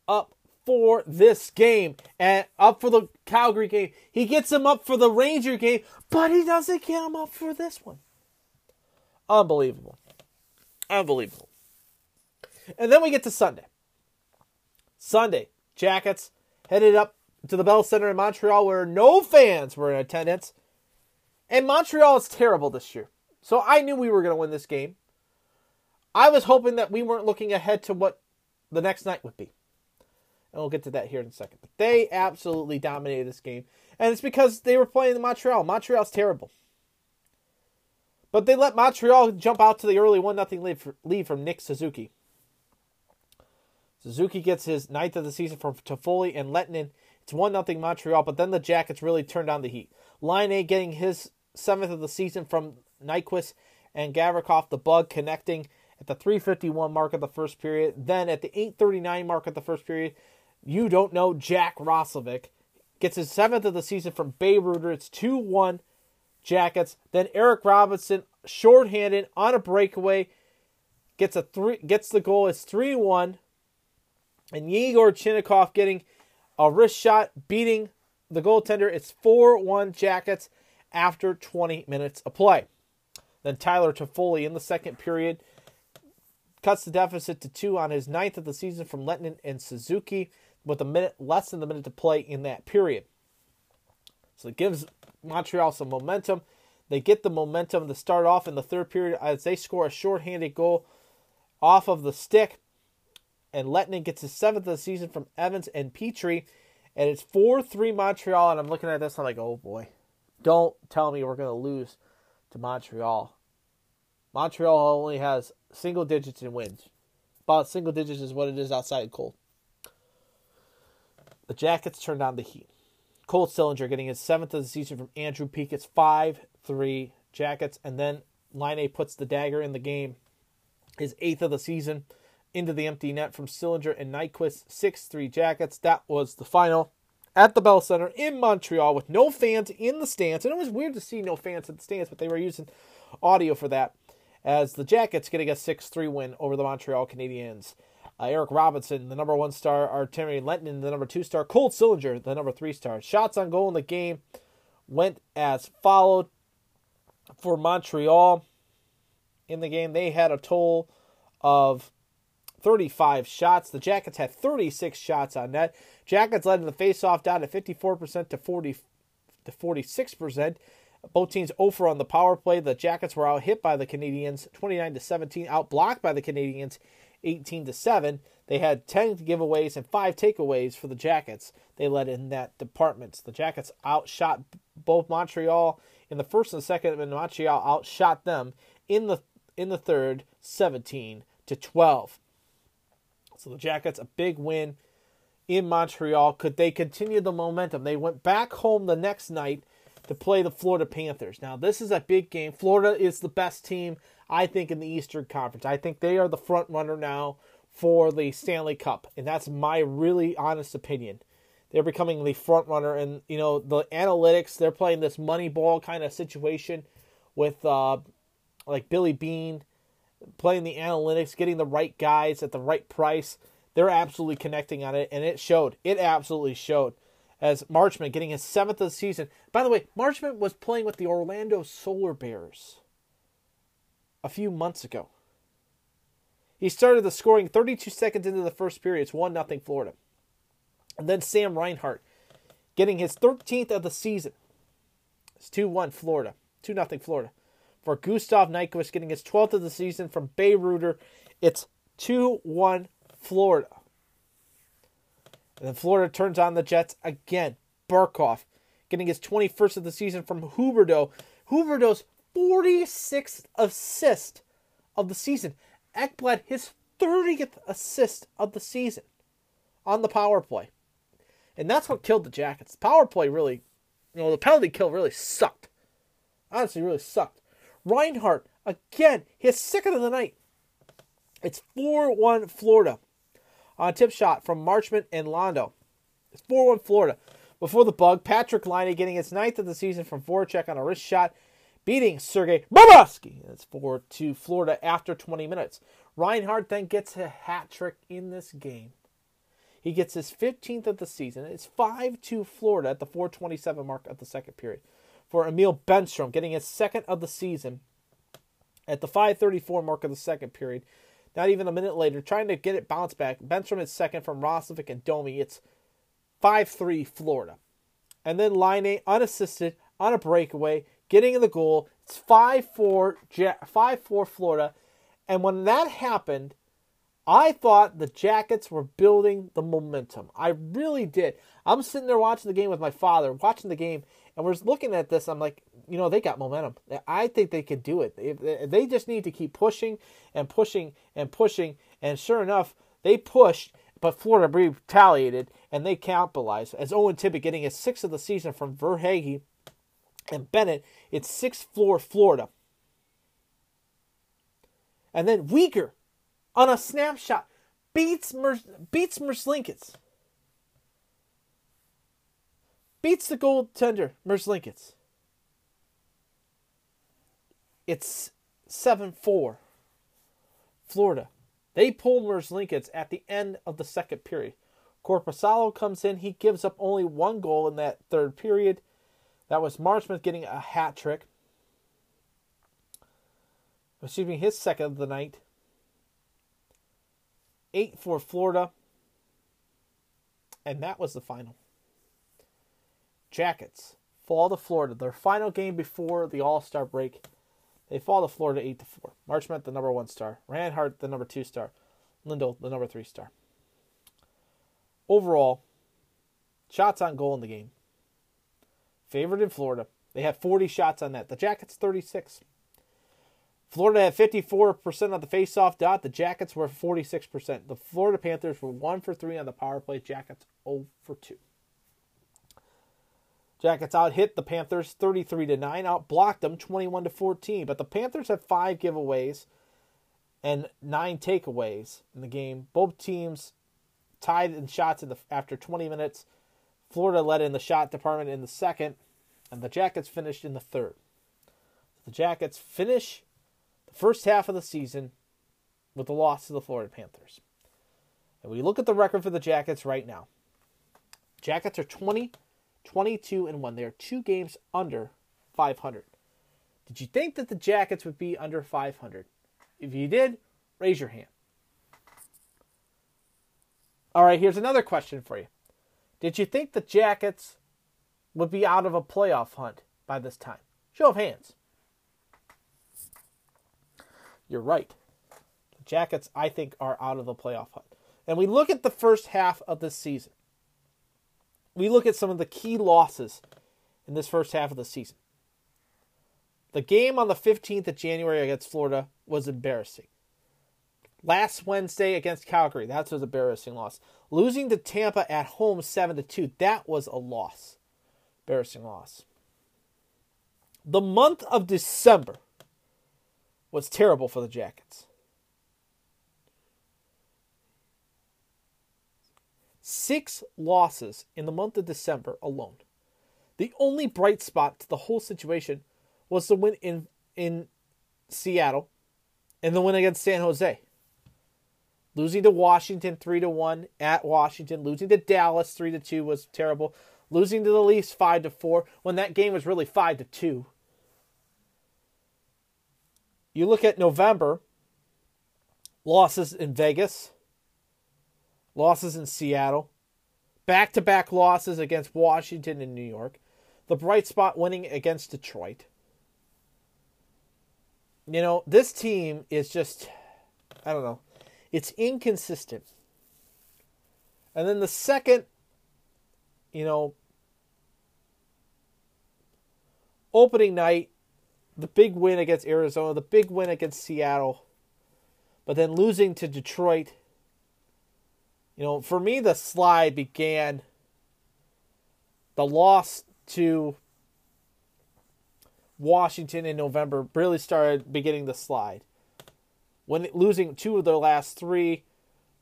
Up for this game and up for the Calgary game. He gets him up for the Ranger game, but he doesn't get him up for this one. Unbelievable. Unbelievable. And then we get to Sunday. Sunday, Jackets headed up to the Bell Center in Montreal where no fans were in attendance. And Montreal is terrible this year. So I knew we were going to win this game. I was hoping that we weren't looking ahead to what the next night would be. And we'll get to that here in a second. But they absolutely dominated this game. And it's because they were playing in Montreal. Montreal's terrible. But they let Montreal jump out to the early 1 0 lead from Nick Suzuki. Suzuki gets his ninth of the season from Toffoli and Lettinen. It's 1 0 Montreal, but then the Jackets really turned on the heat. Line A getting his seventh of the season from Nyquist and Gavrikov, the bug connecting at the 351 mark of the first period. Then at the 839 mark of the first period, you don't know Jack Roslovic gets his seventh of the season from Bayreuther. It's 2 1 Jackets. Then Eric Robinson, shorthanded on a breakaway, gets a three gets the goal. It's 3 1. And Yegor Chinakhov getting a wrist shot, beating the goaltender. It's 4 1 Jackets after 20 minutes of play. Then Tyler Toffoli in the second period cuts the deficit to two on his ninth of the season from Lettinen and Suzuki with a minute less than the minute to play in that period. So it gives Montreal some momentum. They get the momentum to start off in the third period as they score a shorthanded goal off of the stick. And Lettinen gets his seventh of the season from Evans and Petry. And it's 4 3 Montreal. And I'm looking at this, I'm like, oh boy. Don't tell me we're going to lose to Montreal. Montreal only has single digits in wins. About single digits is what it is outside cold. The Jackets turned on the heat. Cole Sillinger getting his seventh of the season from Andrew Peeke. It's 5 3 Jackets. And then Line A puts the dagger in the game. His eighth of the season into the empty net from Sillinger and Nyquist. 6 3 Jackets. That was the final at the Bell Center in Montreal with no fans in the stands. And it was weird to see no fans in the stands, but they were using audio for that. As the Jackets getting a 6 3 win over the Montreal Canadiens. Uh, Eric Robinson, the number one star, Artemi Lettinen, the number two star, Colt Sillinger, the number three star. Shots on goal in the game went as followed for Montreal. In the game, they had a total of 35 shots. The Jackets had 36 shots on net. Jackets led in the faceoff down to 54% to 40 to 46%. Both teams over on the power play. The Jackets were out hit by the Canadiens 29 to 17, out blocked by the Canadiens 18 to 7. They had 10 giveaways and 5 takeaways for the Jackets. They led in that department. The Jackets outshot both Montreal in the first and second, and Montreal outshot them in the in the third 17 to 12. So the Jackets a big win in Montreal. Could they continue the momentum? They went back home the next night to play the Florida Panthers. Now, this is a big game. Florida is the best team, I think, in the Eastern Conference. I think they are the front runner now for the Stanley Cup, and that's my really honest opinion. They're becoming the front runner, and you know the analytics. They're playing this money ball kind of situation with uh, like Billy Beane playing the analytics, getting the right guys at the right price. They're absolutely connecting on it, and it showed. It absolutely showed as Marchment getting his seventh of the season. By the way, Marchment was playing with the Orlando Solar Bears a few months ago. He started the scoring 32 seconds into the first period. It's 1 0 Florida. And then Sam Reinhart getting his 13th of the season. It's 2 1 Florida. 2 0 Florida. For Gustav Nyquist getting his 12th of the season from Bayreuther. It's 2 1 Florida. And then Florida turns on the Jets again. Barkov getting his 21st of the season from Huberdeau. Huberdeau's 46th assist of the season. Ekblad, his 30th assist of the season on the power play. And that's what killed the Jackets. Power play really, you know, the penalty kill really sucked. Honestly, really sucked. Reinhart, again, his second of the night. It's 4 1 Florida on a tip shot from Marchment and Londo. It's 4 1 Florida. Before the bug, Patrik Laine getting his ninth of the season from Voracek on a wrist shot, beating Sergei Bobrovsky. It's 4 2 Florida after 20 minutes. Reinhart then gets a hat trick in this game. He gets his 15th of the season. It's 5 2 Florida at the 427 mark of the second period. For Emil Bemstrom getting his second of the season at the 534 mark of the second period. Not even a minute later, trying to get it bounced back. Bemstrom is second from Roslovic and Domi. It's 5 3 Florida. And then Line unassisted on a breakaway, getting in the goal. It's 5 4 5 4 Florida. And when that happened, I thought the Jackets were building the momentum. I really did. I'm sitting there watching the game with my father, watching the game, and we're looking at this. I'm like, you know, they got momentum. I think they could do it. They just need to keep pushing and pushing and pushing. And sure enough, they pushed, but Florida retaliated and they capitalized. As Owen Tippett getting his sixth of the season from Verhaeghe and Bennett, it's sixth floor Florida. And then Weegar on a snapshot beats Mer- beats Merzlikins. Beats the goaltender Merzlikins. It's 7-4. Florida. They pull Merzlikins at the end of the second period. Korpisalo comes in. He gives up only one goal in that third period. That was Marchment getting a hat trick. Excuse me, his second of the night. 8 for Florida. And that was the final. Jackets fall to Florida. Their final game before the All Star break. They fall to Florida 8 to 4. Marchment, the number one star. Reinhart, the number two star. Lindell, the number three star. Overall, shots on goal in the game. Favored in Florida. They had 40 shots on that. The Jackets, 36. Florida had 54% on the faceoff dot. The Jackets were 46%. The Florida Panthers were 1 for 3 on the power play. Jackets 0 for 2. Jackets out hit the Panthers 33 to 9, out blocked them 21 to 14. But the Panthers had 5 giveaways and 9 takeaways in the game. Both teams tied in shots in the after 20 minutes. Florida led in the shot department in the second, and the Jackets finished in the third. The Jackets finish the first half of the season with the loss to the Florida Panthers. And we look at the record for the Jackets right now. Jackets are 20, 22, and 1. They are two games under 500. Did you think that the Jackets would be under 500? If you did, raise your hand. All right, here's another question for you. Did you think the Jackets would be out of a playoff hunt by this time? Show of hands. You're right. The Jackets, I think, are out of the playoff hunt. And we look at the first half of this season. We look at some of the key losses in this first half of the season. The game on the 15th of January against Florida was embarrassing. Last Wednesday against Calgary, that was a embarrassing loss. Losing to Tampa at home 7 to 2, that was a loss. Embarrassing loss. The month of December was terrible for the Jackets. Six losses in the month of December alone. The only bright spot to the whole situation was the win in in Seattle and the win against San Jose. Losing to Washington 3 to 1 at Washington, losing to Dallas 3 to 2 was terrible. Losing to the Leafs 5 to 4 when that game was really 5 to 2. You look at November, losses in Vegas, losses in Seattle, back to back losses against Washington and New York, the bright spot winning against Detroit. You know, this team is just, I don't know, it's inconsistent. And then the second, you know, opening night, the big win against Arizona, the big win against Seattle, but then losing to Detroit. You know, for me, the slide began the loss to Washington in November really started beginning the slide. When losing two of their last three,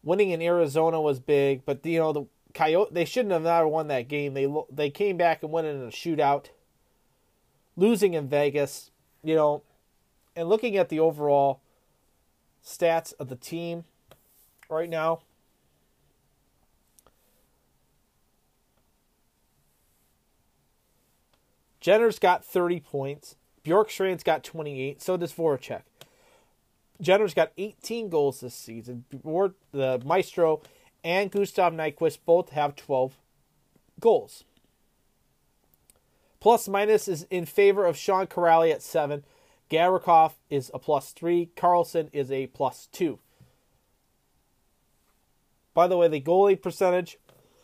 winning in Arizona was big, but you know the Coyote they shouldn't have never won that game. They they came back and won in a shootout. Losing in Vegas, you know, and looking at the overall stats of the team right now. Jenner's got 30 points. Bjorkstrand's got 28. So does Voracek. Jenner's got 18 goals this season. The Maestro and Gustav Nyquist both have 12 goals. Plus minus is in favor of Sean Kuraly at 7. Gavrikov is a plus 3. Carlson is a plus 2. By the way, the goalie percentage,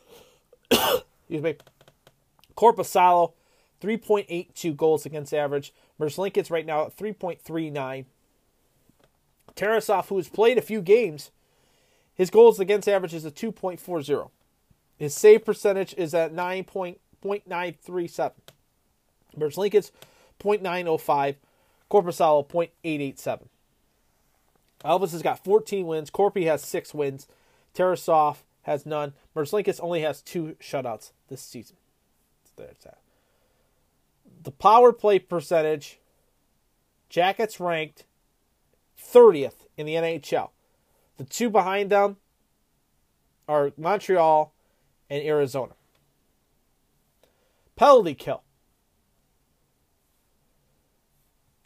excuse me, Korpisalo, 3.82 goals against average. Merzlikins right now at 3.39. Tarasov, who has played a few games, his goals against average is a 2.40. His save percentage is at 9.937. Merzlikins, 0.905. Korpisalo, 0.887. Elvis has got 14 wins. Corpy has six wins. Tarasov has none. Merzlikins only has two shutouts this season. So there's that. The power play percentage, Jackets ranked 30th in the NHL. The two behind them are Montreal and Arizona. Penalty kill.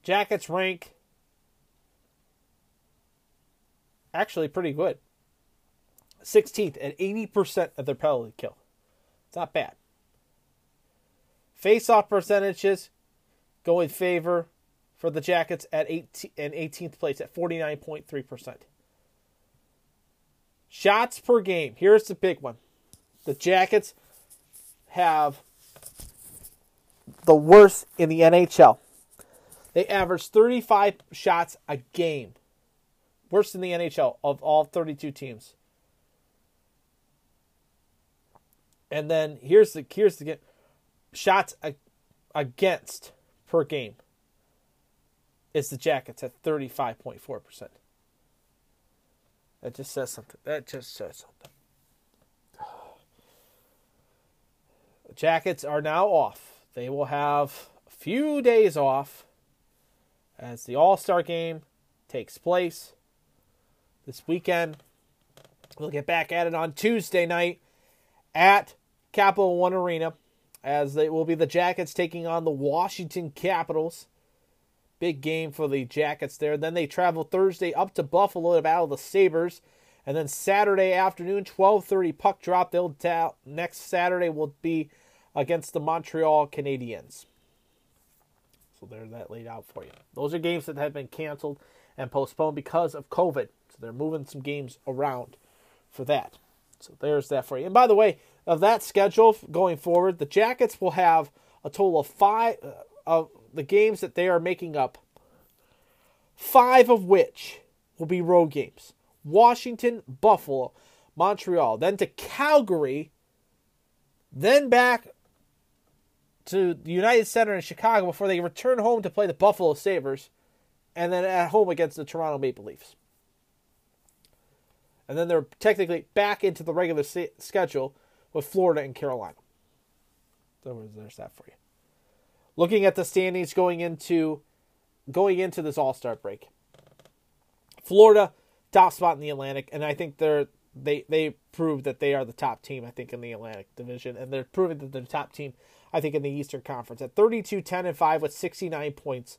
Jackets rank actually pretty good. 16th at 80% of their penalty kill. It's not bad. Face-off percentages go in favor for the Jackets at 18 and 18th place at 49.3%. Shots per game. Here's the big one. The Jackets have the worst in the NHL. They average 35 shots a game. Worst in the NHL of all 32 teams. And then here's the here's the shots against per game. It's the Jackets at 35.4%. That just says something. That just says something. The Jackets are now off. They will have a few days off as the All Star game takes place this weekend. We'll get back at it on Tuesday night at Capital One Arena as it will be the Jackets taking on the Washington Capitals. Big game for the Jackets there. Then they travel Thursday up to Buffalo to battle the Sabres. And then Saturday afternoon, 12:30 puck drop. They'll ta- next Saturday will be against the Montreal Canadiens. So there's that laid out for you. Those are games that have been canceled and postponed because of COVID. So they're moving some games around for that. So there's that for you. And by the way, of that schedule going forward, the Jackets will have a total of five uh, of the games that they are making up. Five of which will be road games: Washington, Buffalo, Montreal, then to Calgary, then back to the United Center in Chicago before they return home to play the Buffalo Sabres, and then at home against the Toronto Maple Leafs. And then they're technically back into the regular schedule with Florida and Carolina. So there's that for you. Looking at the standings going into going into this All Star break, Florida top spot in the Atlantic, and I think they're they they proved that they are the top team. I think in the Atlantic Division, and they're proving that they're the top team. I think in the Eastern Conference at 32, 10, and five with 69 points.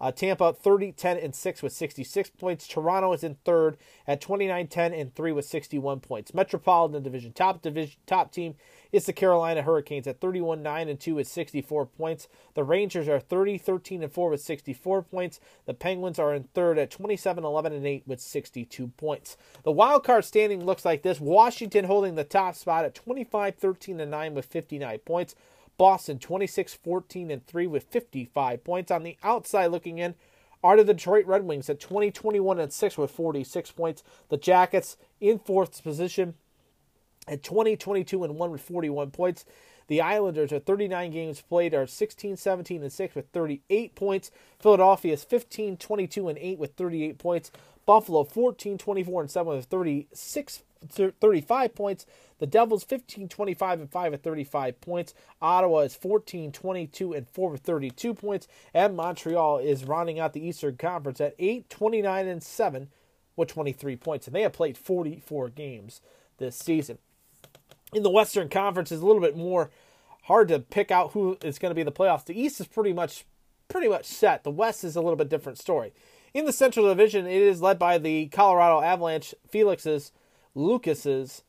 Uh, Tampa 30, 10, and 6 with 66 points. Toronto is in third at 29, 10, and 3 with 61 points. Metropolitan Division top division top team is the Carolina Hurricanes at 31, 9, and 2 with 64 points. The Rangers are 30, 13, and 4 with 64 points. The Penguins are in third at 27, 11, and 8 with 62 points. The wild card standing looks like this Washington holding the top spot at 25, 13, and 9 with 59 points. Boston 26, 14, and 3 with 55 points. On the outside looking in are the Detroit Red Wings at 20, 21, and 6 with 46 points. The Jackets in fourth position at 20, 22, and 1 with 41 points. The Islanders are 39 games played, are 16, 17, and 6 with 38 points. Philadelphia is 15, 22, and 8 with 38 points. Buffalo 14, 24, and 7 with 36, 35 points. The Devils 15, 25, and 5 with 35 points. Ottawa is 14, 22, and 4 with 32 points. And Montreal is rounding out the Eastern Conference at 8, 29, and 7 with 23 points. And they have played 44 games this season in the Western Conference is a little bit more hard to pick out who is going to be the playoffs. The East is pretty much pretty much set. The West is a little bit different story. In the Central Division, it is led by the Colorado Avalanche, Felix's, Lucas's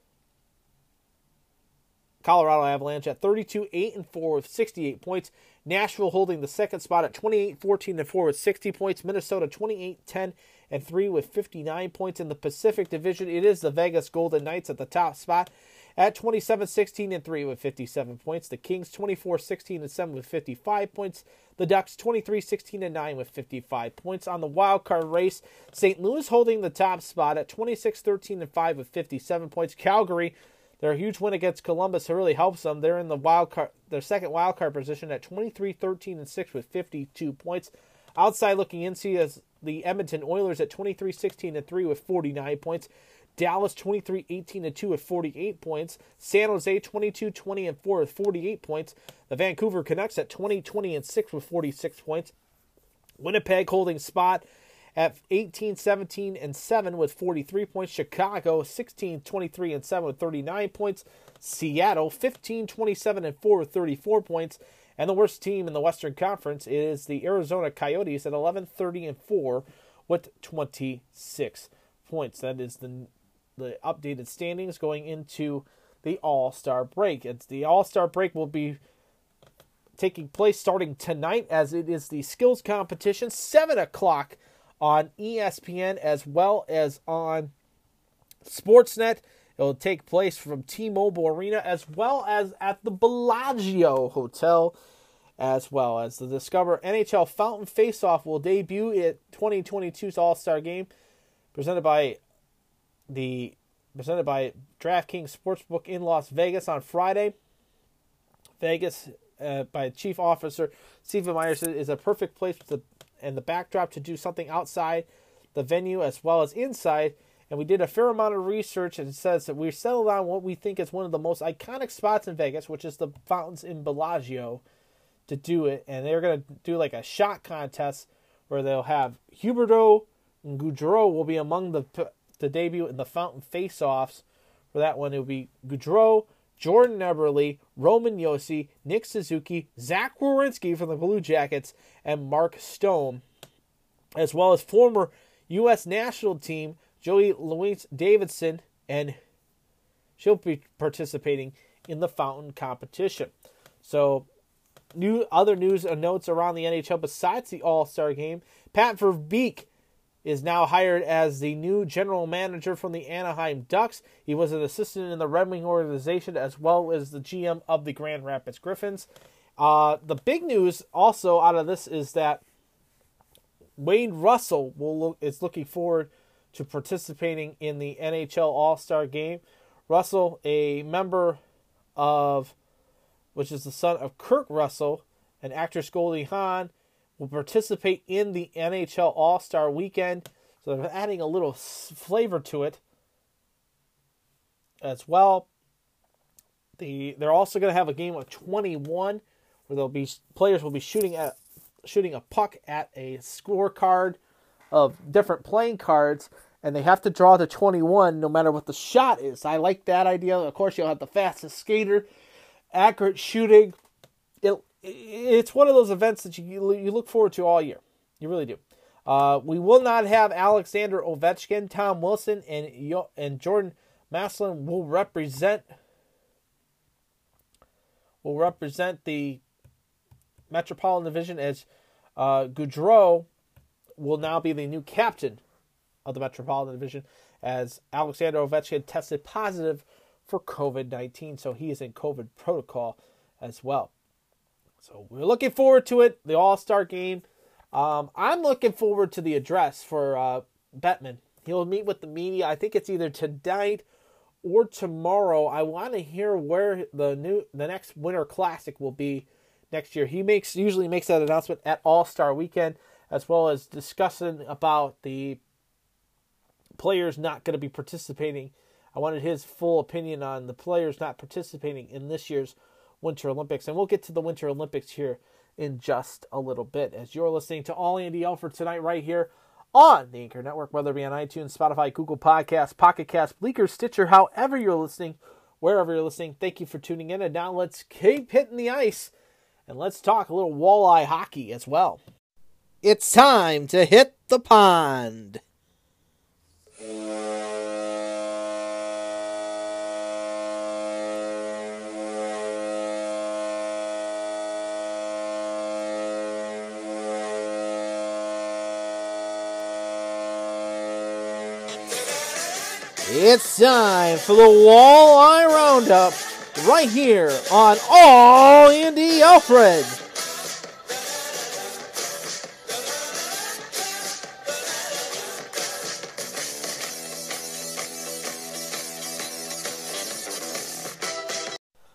Colorado Avalanche at 32, 8 and 4 with 68 points. Nashville holding the second spot at 28, 14 and 4 with 60 points. Minnesota 28, 10 and 3 with 59 points. In the Pacific Division, it is the Vegas Golden Knights at the top spot at 27 16 and 3 with 57 points. The Kings 24 16 and 7 with 55 points. The Ducks 23 16 and 9 with 55 points. On the wild card race, St. Louis holding the top spot at 26 13 and 5 with 57 points. Calgary, their huge win against Columbus really helps them. They're in the wild card, their second wild card position at 23 13 and 6 with 52 points. Outside looking in, see as the Edmonton Oilers at 23 16 and 3 with 49 points. Dallas 23 18 and 2 with 48 points. San Jose 22 20 and 4 with 48 points. The Vancouver Canucks at 20 20 and 6 with 46 points. Winnipeg holding spot at 18 17 and 7 with 43 points. Chicago 16 23 and 7 with 39 points. Seattle 15 27 and 4 with 34 points. And the worst team in the Western Conference is the Arizona Coyotes at 11 30 and 4 with 26 points. That is the the updated standings going into the All Star break. It's the All Star break will be taking place starting tonight as it is the skills competition, seven o'clock on ESPN as well as on Sportsnet. It will take place from T-Mobile Arena as well as at the Bellagio Hotel, as well as the Discover NHL Fountain Faceoff will debut at 2022's All Star Game, presented by the presented by DraftKings Sportsbook in Las Vegas on Friday. Vegas, uh, by Chief Officer Stephen Myers, is a perfect place to, and the backdrop to do something outside the venue as well as inside. And we did a fair amount of research, and it says that we settled on what we think is one of the most iconic spots in Vegas, which is the fountains in Bellagio, to do it. And they're going to do like a shot contest where they'll have Huberdeau and Gaudreau will be among the the debut in the Fountain Face-Offs. For that one, it will be Gaudreau, Jordan Eberle, Roman Josi, Nick Suzuki, Zach Werenski from the Blue Jackets, and Mark Stone, as well as former U.S. national team Joey Louis Davidson, and she'll be participating in the Fountain competition. So, new other news and notes around the NHL besides the All Star game. Pat Verbeek is now hired as the new general manager from the Anaheim Ducks. He was an assistant in the Red Wing organization as well as the GM of the Grand Rapids Griffins. Uh, the big news also out of this is that Wayne Russell will look, is looking forward to participating in the NHL All Star Game. Russell, a member of, which is the son of Kurt Russell and actress Goldie Hawn, will participate in the NHL All Star Weekend. So they're adding a little flavor to it as well. The they're also going to have a game of 21 where they'll be players will be shooting at shooting a puck at a scorecard of different playing cards and they have to draw the 21 no matter what the shot is. I like that idea. Of course, you'll have the fastest skater, accurate shooting. It, it's one of those events that you you look forward to all year. You really do. Uh, we will not have Alexander Ovechkin, Tom Wilson, and Yo- and Jordan Maslin will represent will represent the Metropolitan Division as uh, Gaudreau will now be the new captain of the Metropolitan Division as Alexander Ovechkin tested positive for COVID 19. So he is in COVID protocol as well. So we're looking forward to it, the All Star game. Um, I'm looking forward to the address for uh, Bettman. He'll meet with the media. I think it's either tonight or tomorrow. I want to hear where the new the next Winter Classic will be next year. He makes usually makes that announcement at All Star Weekend, as well as discussing about the players not going to be participating. I wanted his full opinion on the players not participating in this year's Winter Olympics, and we'll get to the Winter Olympics here in just a little bit. As you're listening to All Andy Alfred tonight, right here on the Anchor Network, whether it be on iTunes, Spotify, Google Podcasts, Pocket Cast, Breaker, Stitcher, however you're listening, wherever you're listening. Thank you for tuning in. And now let's keep hitting the ice and let's talk a little walleye hockey as well. It's time to hit the pond. It's time for the Walleye Roundup right here on All Andy Alfred.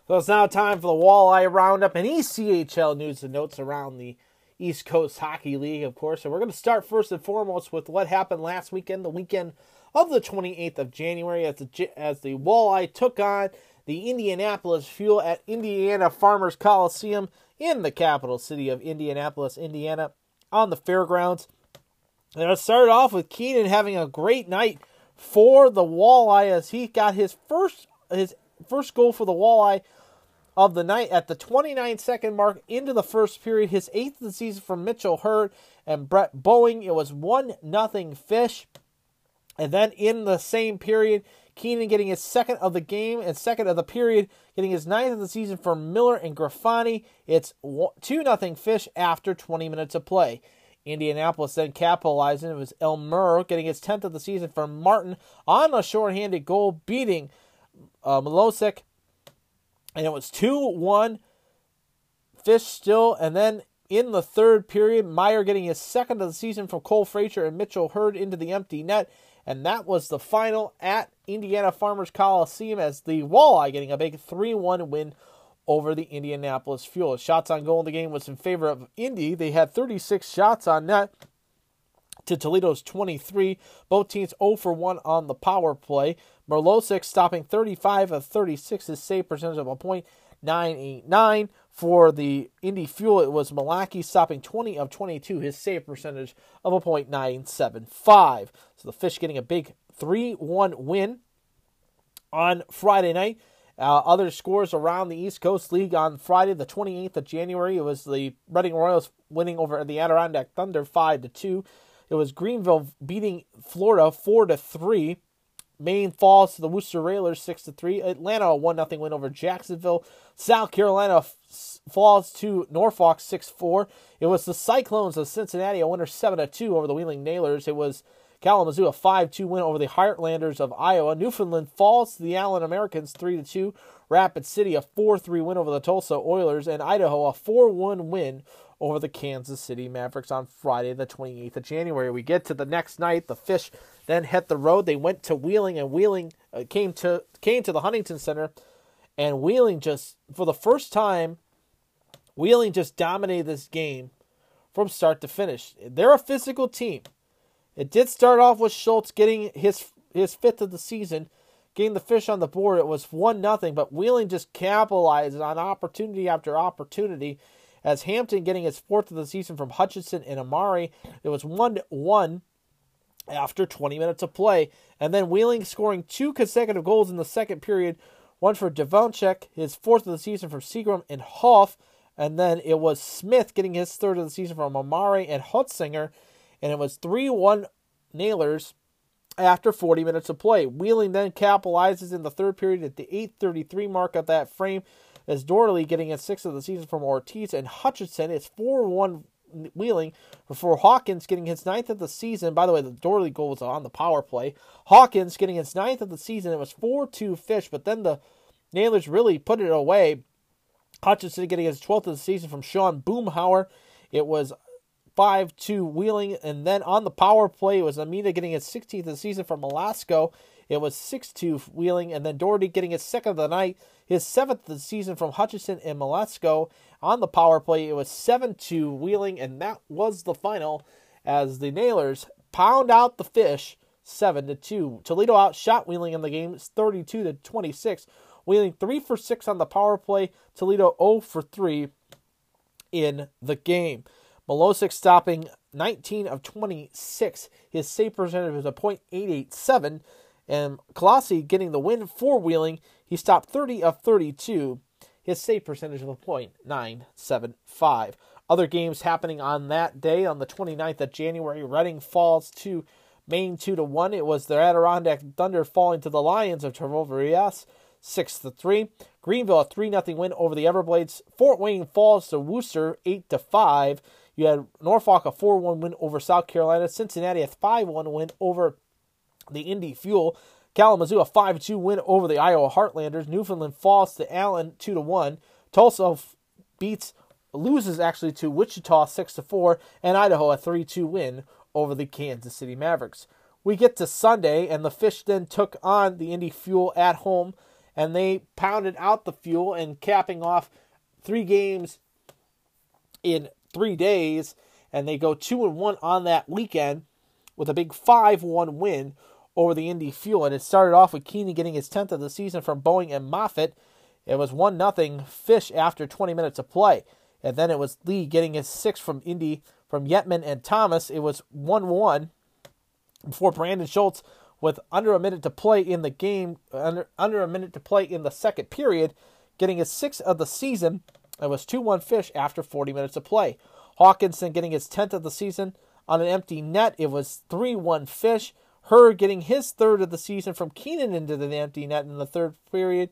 So it's now time for the Walleye Roundup and ECHL news and notes around the East Coast Hockey League, of course. And we're going to start first and foremost with what happened last weekend, the weekend of the 28th of January, as the, as the Walleye took on the Indianapolis Fuel at Indiana Farmers Coliseum in the capital city of Indianapolis, Indiana, on the fairgrounds. And it started off with Keenan having a great night for the Walleye as he got his first his first goal for the Walleye of the night at the 29 second mark into the first period. His eighth of the season from Mitchell Heard and Brett Boeing. It was one nothing fish. And then in the same period, Keenan getting his second of the game and second of the period, getting his ninth of the season for Miller and Grafani. It's 2 nothing fish after 20 minutes of play. Indianapolis then capitalizing. It was Elmer getting his 10th of the season for Martin on a shorthanded goal, beating uh. And it was 2 1 fish still. And then in the third period, Meyer getting his second of the season from Cole Fraser and Mitchell Heard into the empty net. And that was the final at Indiana Farmers Coliseum as the Walleye getting a big 3 1 win over the Indianapolis Fuel. Shots on goal in the game was in favor of Indy. They had 36 shots on net to Toledo's 23. Both teams 0 for 1 on the power play. Milosek stopping 35 of 36, his save percentage of a point 989. For the Indy Fuel, it was Malaki stopping 20 of 22, his save percentage of a point 975. So the Fish getting a big 3 1 win on Friday night. Uh, other scores around the East Coast League on Friday, the 28th of January, it was the Reading Royals winning over the Adirondack Thunder 5 to 2. It was Greenville beating Florida 4 to 3. Maine falls to the Worcester Railers 6 to 3. Atlanta a 1 0 win over Jacksonville. South Carolina f- falls to Norfolk 6 4. It was the Cyclones of Cincinnati a winner 7 to 2 over the Wheeling Nailers. It was Kalamazoo a 5 2 win over the Heartlanders of Iowa. Newfoundland falls to the Allen Americans 3 2. Rapid City a 4 3 win over the Tulsa Oilers. And Idaho a 4 1 win over the Kansas City Mavericks on Friday, the 28th of January. We get to the next night. The Fish then hit the road. They went to Wheeling, and Wheeling uh, came to came to the Huntington Center, and Wheeling just for the first time, Wheeling just dominated this game from start to finish. They're a physical team. It did start off with Schultz getting his his fifth of the season, getting the fish on the board. It was one nothing, but Wheeling just capitalized on opportunity after opportunity. As Hampton getting his fourth of the season from Hutchinson and Amari, it was one one after 20 minutes of play, and then Wheeling scoring two consecutive goals in the second period. One for Devonchek, his fourth of the season from Seagram and Hoff, And then it was Smith getting his third of the season from Amari and Hutzinger. And it was 3 1 Nailers after 40 minutes of play. Wheeling then capitalizes in the third period at the 8:33 mark of that frame as Dorley getting his sixth of the season from Ortiz and Hutchinson. It's 4-1 Wheeling before Hawkins getting his ninth of the season. By the way, the Dorley goal was on the power play. Hawkins getting his ninth of the season. It was 4-2 Fish, but then the Nailers really put it away. Hutchinson getting his 12th of the season from Sean Boomhauer. It was 5 2 Wheeling. And then on the power play, it was Amina getting his 16th of the season from Velasco. It was 6 2 Wheeling. And then Doherty getting his second of the night, his seventh of the season from Hutchinson and Velasco. On the power play, it was 7 2 Wheeling. And that was the final as the Nailers pound out the fish 7 to 2. Toledo outshot Wheeling in the game 32 to 26. Wheeling 3 for 6 on the power play. Toledo 0 for 3 in the game. Milosek stopping 19 of 26. His save percentage was a .887. And Colossi getting the win for Wheeling. He stopped 30 of 32. His save percentage of a .975. Other games happening on that day, on the 29th of January, Reading falls to Maine 2 to 1. It was the Adirondack Thunder falling to the Lions of Trois-Rivières 6 to 3. Greenville a 3 0 win over the Everblades. Fort Wayne falls to Worcester 8 to 5. You had Norfolk a 4 1 win over South Carolina. Cincinnati a 5 1 win over the Indy Fuel. Kalamazoo a 5 2 win over the Iowa Heartlanders. Newfoundland falls to Allen 2 1. Tulsa beats loses actually to Wichita 6 to 4 and Idaho a 3-2 win over the Kansas City Mavericks. We get to Sunday and the Fish then took on the Indy Fuel at home and they pounded out the Fuel and capping off three games in 3 days and they go 2 and 1 on that weekend with a big 5-1 win over the Indy Fuel and it started off with Keeney getting his 10th of the season from Boeing and Moffitt. It was 1 nothing Fish after 20 minutes of play. And then it was Lee getting his six from Indy from Yetman and Thomas. It was 1 1 before Brandon Schultz, with under a minute to play in the game, under, under a minute to play in the second period, getting his sixth of the season. It was 2 1 Fish after 40 minutes of play. Hawkinson getting his 10th of the season on an empty net. It was 3 1 Fish. Her getting his third of the season from Keenan into the empty net in the third period,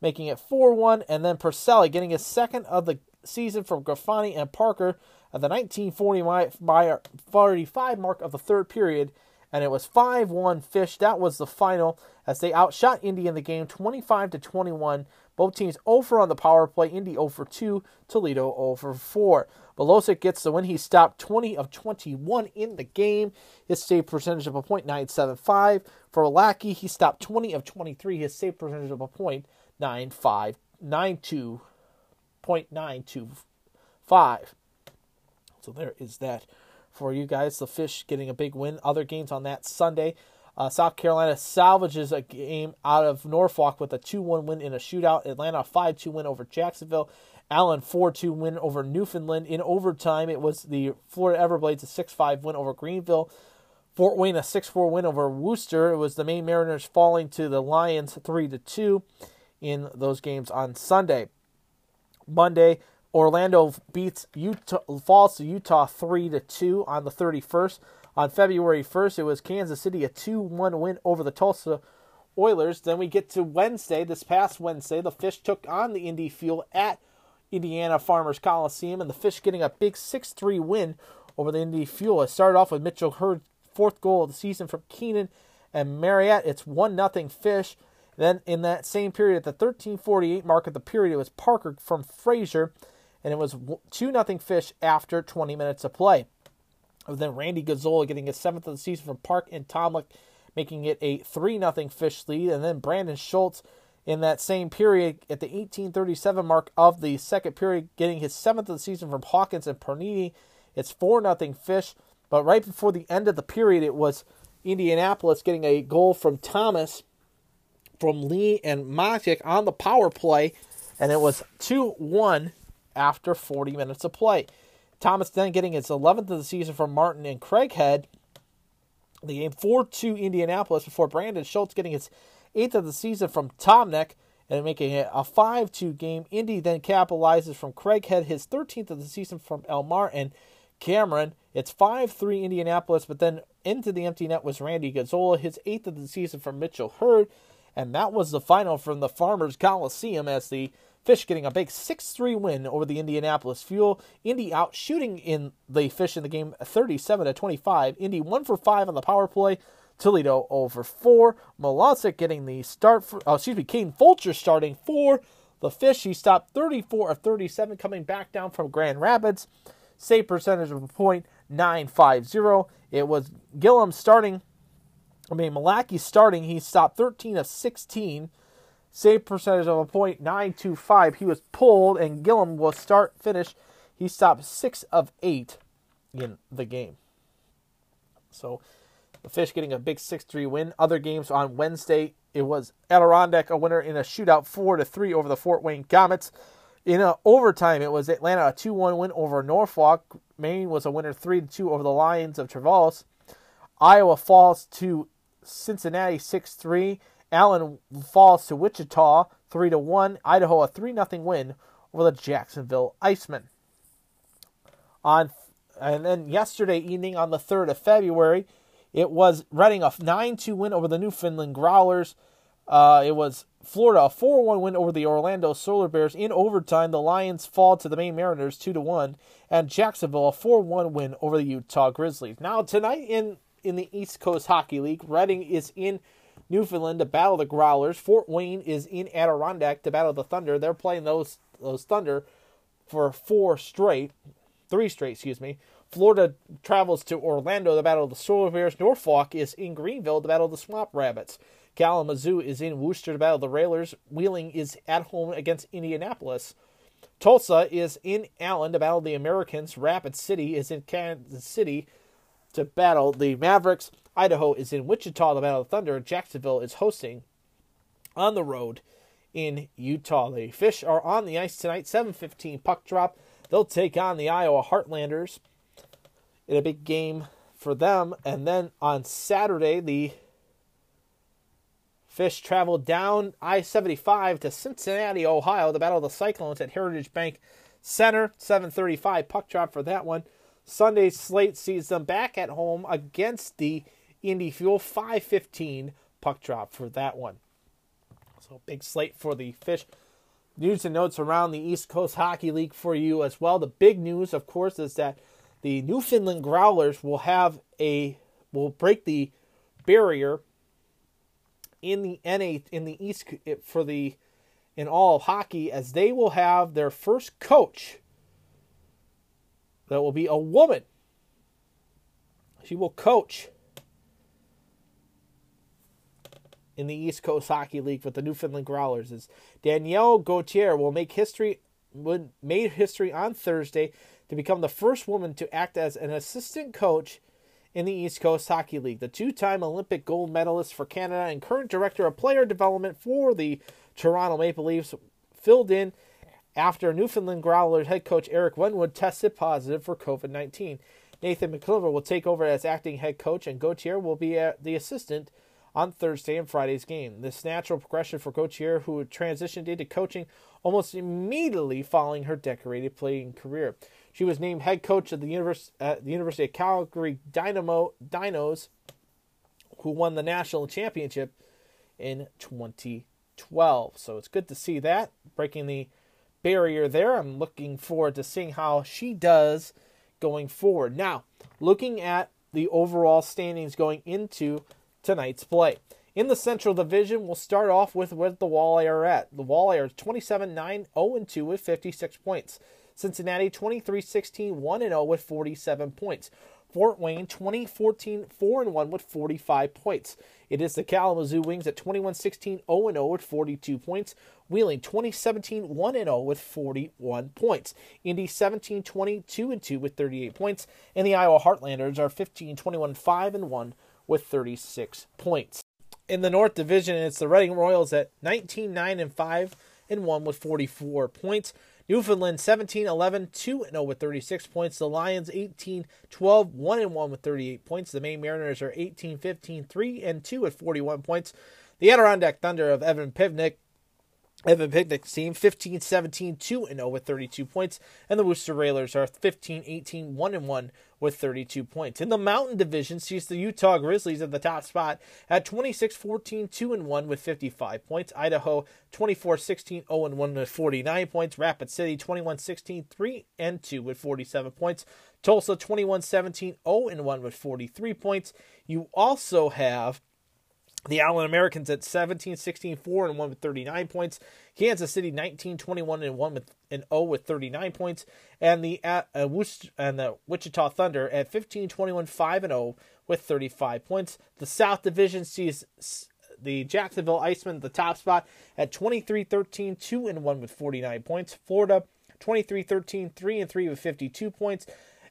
making it 4 1. And then Purcell getting his second of the season from Grafani and Parker at the 1945 mark of the third period, and it was 5-1 Fish. That was the final as they outshot Indy in the game 25 to 21. Both teams over on the power play. Indy over 2, Toledo over 4. Belosic gets the win. He stopped 20 of 21 in the game. His save percentage of a .975. For Lackey, he stopped 20 of 23. His save percentage of a .9592. 0.925. So there is that for you guys. The Fish getting a big win. Other games on that Sunday. Uh, South Carolina salvages a game out of Norfolk with a 2 1 win in a shootout. Atlanta a 5 2 win over Jacksonville. Allen 4 2 win over Newfoundland. In overtime, it was the Florida Everblades a 6 5 win over Greenville. Fort Wayne a 6 4 win over Worcester. It was the Maine Mariners falling to the Lions 3 2 in those games on Sunday. Monday, Orlando beats Utah, falls to Utah three to two on the 31st. On February 1st, it was Kansas City a 2-1 win over the Tulsa Oilers. Then we get to Wednesday, this past Wednesday, the Fish took on the Indy Fuel at Indiana Farmers Coliseum, and the Fish getting a big 6-3 win over the Indy Fuel. It started off with Mitchell Heard's fourth goal of the season from Keenan and Marriott. It's 1-0 Fish. Then in that same period, at the 13:48 mark of the period, it was Parker from Fraser, and it was two nothing Fish after 20 minutes of play. And then Randy Gazzola getting his seventh of the season from Park and Tomlick, making it a three nothing Fish lead. And then Brandon Schultz in that same period at the 18:37 mark of the second period, getting his seventh of the season from Hawkins and Pernini. It's four nothing Fish. But right before the end of the period, it was Indianapolis getting a goal from Thomas from Lee and Matic on the power play, and it was 2 1 after 40 minutes of play. Thomas then getting his 11th of the season from Martin and Craighead. The game 4 2 Indianapolis before Brandon Schultz getting his 8th of the season from Tomneck, and making it a 5 2 game. Indy then capitalizes from Craighead, his 13th of the season from Elmar and Cameron. It's 5 3 Indianapolis, but then into the empty net was Randy Gazzola, his 8th of the season from Mitchell Heard. And that was the final from the Farmers Coliseum as the Fish getting a big 6 3 win over the Indianapolis Fuel. Indy out shooting in the Fish in the game 37 to 25. Indy 1 for 5 on the power play. Toledo over 4. Milosek getting the start for, oh, excuse me, Kane Fulcher starting for the Fish. He stopped 34 of 37 coming back down from Grand Rapids. Save percentage of a point 950. It was Gillum starting I mean, Malaki starting, he stopped 13 of 16. Save percentage of a point 925. He was pulled, and Gillum will start finish. He stopped 6 of 8 in the game. So the Fish getting a big 6 3 win. Other games on Wednesday, it was Adirondack a winner in a shootout 4 to 3 over the Fort Wayne Comets. In a overtime, it was Atlanta a 2 1 win over Norfolk. Maine was a winner 3 2 over the Lions of Trois-Rivières. Iowa falls to Cincinnati 6 3. Allen falls to Wichita 3 1. Idaho a 3 0 win over the Jacksonville Icemen. On and then yesterday evening on the 3rd of February, it was Reading a 9 2 win over the Newfoundland Growlers. Uh, it was Florida a 4 1 win over the Orlando Solar Bears. In overtime, the Lions fall to the Maine Mariners 2 1. And Jacksonville a 4 1 win over the Utah Grizzlies. Now, tonight in in the East Coast Hockey League. Reading is in Newfoundland to battle the Growlers. Fort Wayne is in Adirondack to battle the Thunder. They're playing those those Thunder for four straight, three straight, excuse me. Florida travels to Orlando the battle of the Solar Bears. Norfolk is in Greenville the battle of the Swamp Rabbits. Kalamazoo is in Worcester the battle of the Railers. Wheeling is at home against Indianapolis. Tulsa is in Allen to battle the Americans. Rapid City is in Kansas City to battle the Mavericks. Idaho is in Wichita to battle the Thunder. Jacksonville is hosting on the road in Utah. The Fish are on the ice tonight. 7:15 puck drop. They'll take on the Iowa Heartlanders in a big game for them. And then on Saturday, the Fish traveled down I-75 to Cincinnati, Ohio, to battle of the Cyclones at Heritage Bank Center. 7:35 puck drop for that one. Sunday's slate sees them back at home against the Indy Fuel 515 puck drop for that one. So big slate for the Fish. News and notes around the East Coast Hockey League for you as well. The big news, of course, is that the Newfoundland Growlers will have a will break the barrier in the NA in the East eh, for the in all of hockey as they will have their first coach that will be a woman. She will coach in the East Coast Hockey League with the Newfoundland Growlers. Is Danielle Gauthier will make history would made history on Thursday to become the first woman to act as an assistant coach in the East Coast Hockey League. The two-time Olympic gold medalist for Canada and current director of player development for the Toronto Maple Leafs filled in after Newfoundland Growlers head coach Eric Wellwood tested positive for COVID 19. Nathan McIver will take over as acting head coach, and Gauthier will be uh, the assistant on Thursday and Friday's game. This natural progression for Gauthier, who transitioned into coaching almost immediately following her decorated playing career. She was named head coach of the, Univers- uh, the University of Calgary Dynamo Dinos, who won the national championship in 2012. So it's good to see that breaking the barrier there. I'm looking forward to seeing how she does going forward. Now, looking at the overall standings going into tonight's play. In the Central Division, we'll start off with where the Walleye are at. The Walleye are 27 9 0 2 with 56 points. Cincinnati 23 16 1 0 with 47 points. Fort Wayne 2014 4 1 with 45 points. It is the Kalamazoo Wings at 21 16 0 0 with 42 points. Wheeling 2017 1 0 with 41 points. Indy 17 22 2 with 38 points. And the Iowa Heartlanders are 15 21 5 1 with 36 points. In the North Division, it's the Reading Royals at 19 9 5 and 1 with 44 points. Newfoundland 17 11 2 0 with 36 points. The Lions 18 12 1 1 with 38 points. The Maine Mariners are 18 15 3 and 2 with 41 points. The Adirondack Thunder of Evan Pivnik Evan Picnic's team 15 17 2 0 with 32 points, and the Worcester Railers are 15 18 1 1 with 32 points. In the Mountain Division, sees the Utah Grizzlies at the top spot at 26 14 2 1 with 55 points. Idaho 24 16 0 1 with 49 points. Rapid City 21 16 3 and 2 with 47 points. Tulsa 21 17 0 1 with 43 points. You also have the Allen Americans at 17 16 4 and 1 with 39 points. Kansas City 19 21 and 1 with and 0 with 39 points. And the uh, uh, and the Wichita Thunder at 15 21 5 and 0 with 35 points. The South Division sees the Jacksonville Icemen at the top spot at 23 13 2 and 1 with 49 points. Florida 23 13 3 and 3 with 52 points.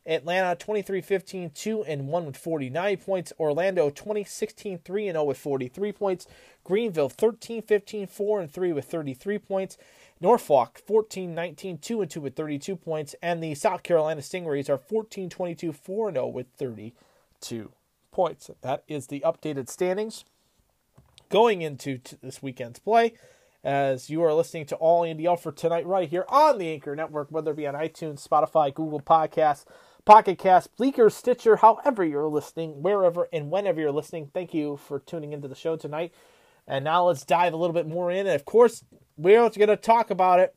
Atlanta 23-15 2 and 1 with 49 points. Orlando 20-16 3 and 0 with 43 points. Greenville 13-15 4 and 3 with 33 points. Norfolk 14-19 2 and 2 with 32 points and the South Carolina Stingrays are 14-22 4 and 0 with 32 points. That is the updated standings going into this weekend's play as you are listening to All Indy for tonight right here on the Anchor Network, whether it be on iTunes, Spotify, Google Podcasts, Pocket Cast, Breaker, Stitcher, however you're listening, wherever and whenever you're listening. Thank you for tuning into the show tonight. And now let's dive a little bit more in. And of course, we're going to talk about it.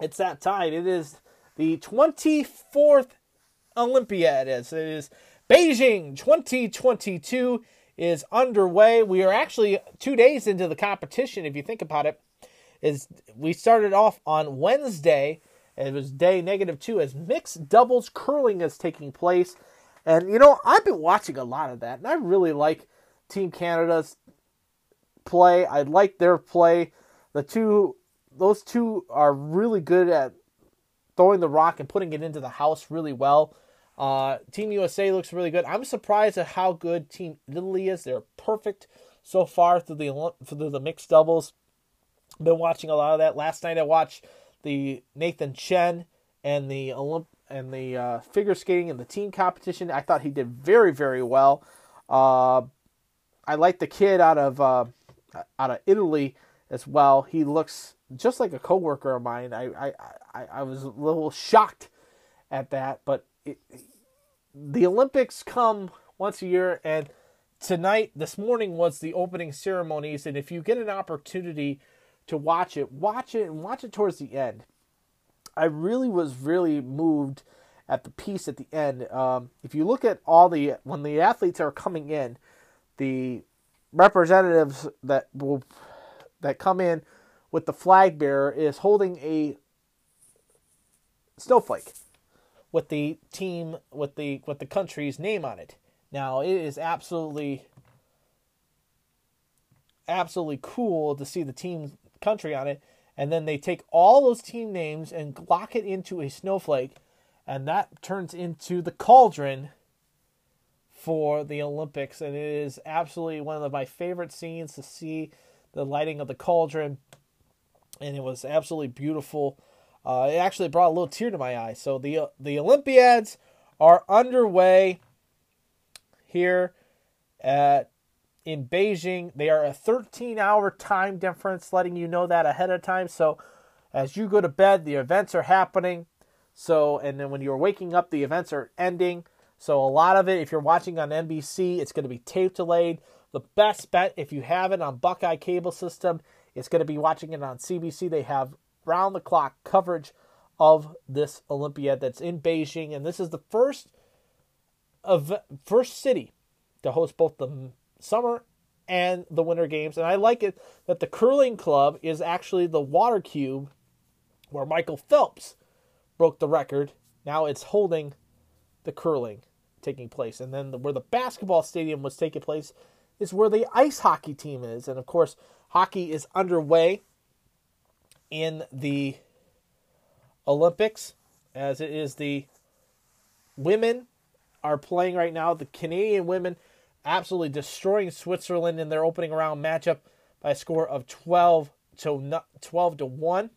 It's that time. It is the 24th Olympiad. It is Beijing 2022 is underway. We are actually two days into the competition. If you think about it, is we started off on Wednesday. It was day negative two as mixed doubles curling is taking place. And you know, I've been watching a lot of that, and I really like Team Canada's play. I like their play. The two, those two are really good at throwing the rock and putting it into the house really well. Uh, Team USA looks really good. I'm surprised at how good Team Italy is. They're perfect so far through the through the mixed doubles. Been watching a lot of that. Last night I watched the Nathan Chen and the Olymp and the uh, figure skating and the team competition. I thought he did very very well. Uh, I like the kid out of uh, out of Italy as well. He looks just like a coworker of mine. I I, I, I was a little shocked at that, but it, the Olympics come once a year, and tonight, this morning was the opening ceremonies. And if you get an opportunity to watch it, watch it and watch it towards the end. I really was really moved at the piece at the end. Um, if you look at all the when the athletes are coming in, the representatives that will that come in with the flag bearer is holding a snowflake with the team with the with the country's name on it. Now it is absolutely absolutely cool to see the team country on it and then they take all those team names and lock it into a snowflake and that turns into the cauldron for the Olympics and it is absolutely one of my favorite scenes to see the lighting of the cauldron and it was absolutely beautiful. Uh, it actually brought a little tear to my eye. So the the Olympiads are underway here at in Beijing. They are a 13 hour time difference, letting you know that ahead of time. So as you go to bed, the events are happening. So and then when you're waking up, the events are ending. So a lot of it, if you're watching on NBC, it's going to be tape delayed. The best bet, if you have it on Buckeye Cable System, it's going to be watching it on CBC. They have round the clock coverage of this Olympiad that's in Beijing, and this is the first of first city to host both the summer and the winter games. And I like it that the curling club is actually the water cube where Michael Phelps broke the record. Now it's holding the curling taking place, and then the, where the basketball stadium was taking place is where the ice hockey team is, and of course hockey is underway in the Olympics, as it is the women are playing right now. The Canadian women absolutely destroying Switzerland in their opening round matchup by a score of 12 to 12 to 1.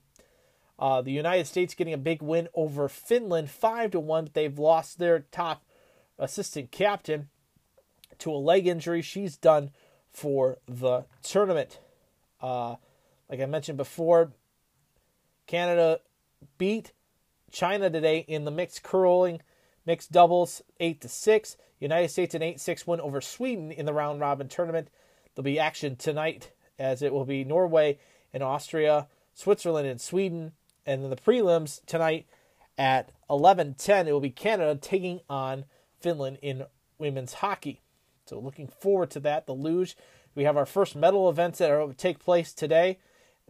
Uh, the United States getting a big win over Finland 5 to 1. But they've lost their top assistant captain to a leg injury. She's done for the tournament. Uh, like I mentioned before, Canada beat China today in the mixed curling, mixed doubles, eight to six. United States an eight six win over Sweden in the round robin tournament. There'll be action tonight as it will be Norway and Austria, Switzerland and Sweden, and then the prelims tonight at 11:10 it will be Canada taking on Finland in women's hockey. So looking forward to that. The luge, we have our first medal events that will take place today,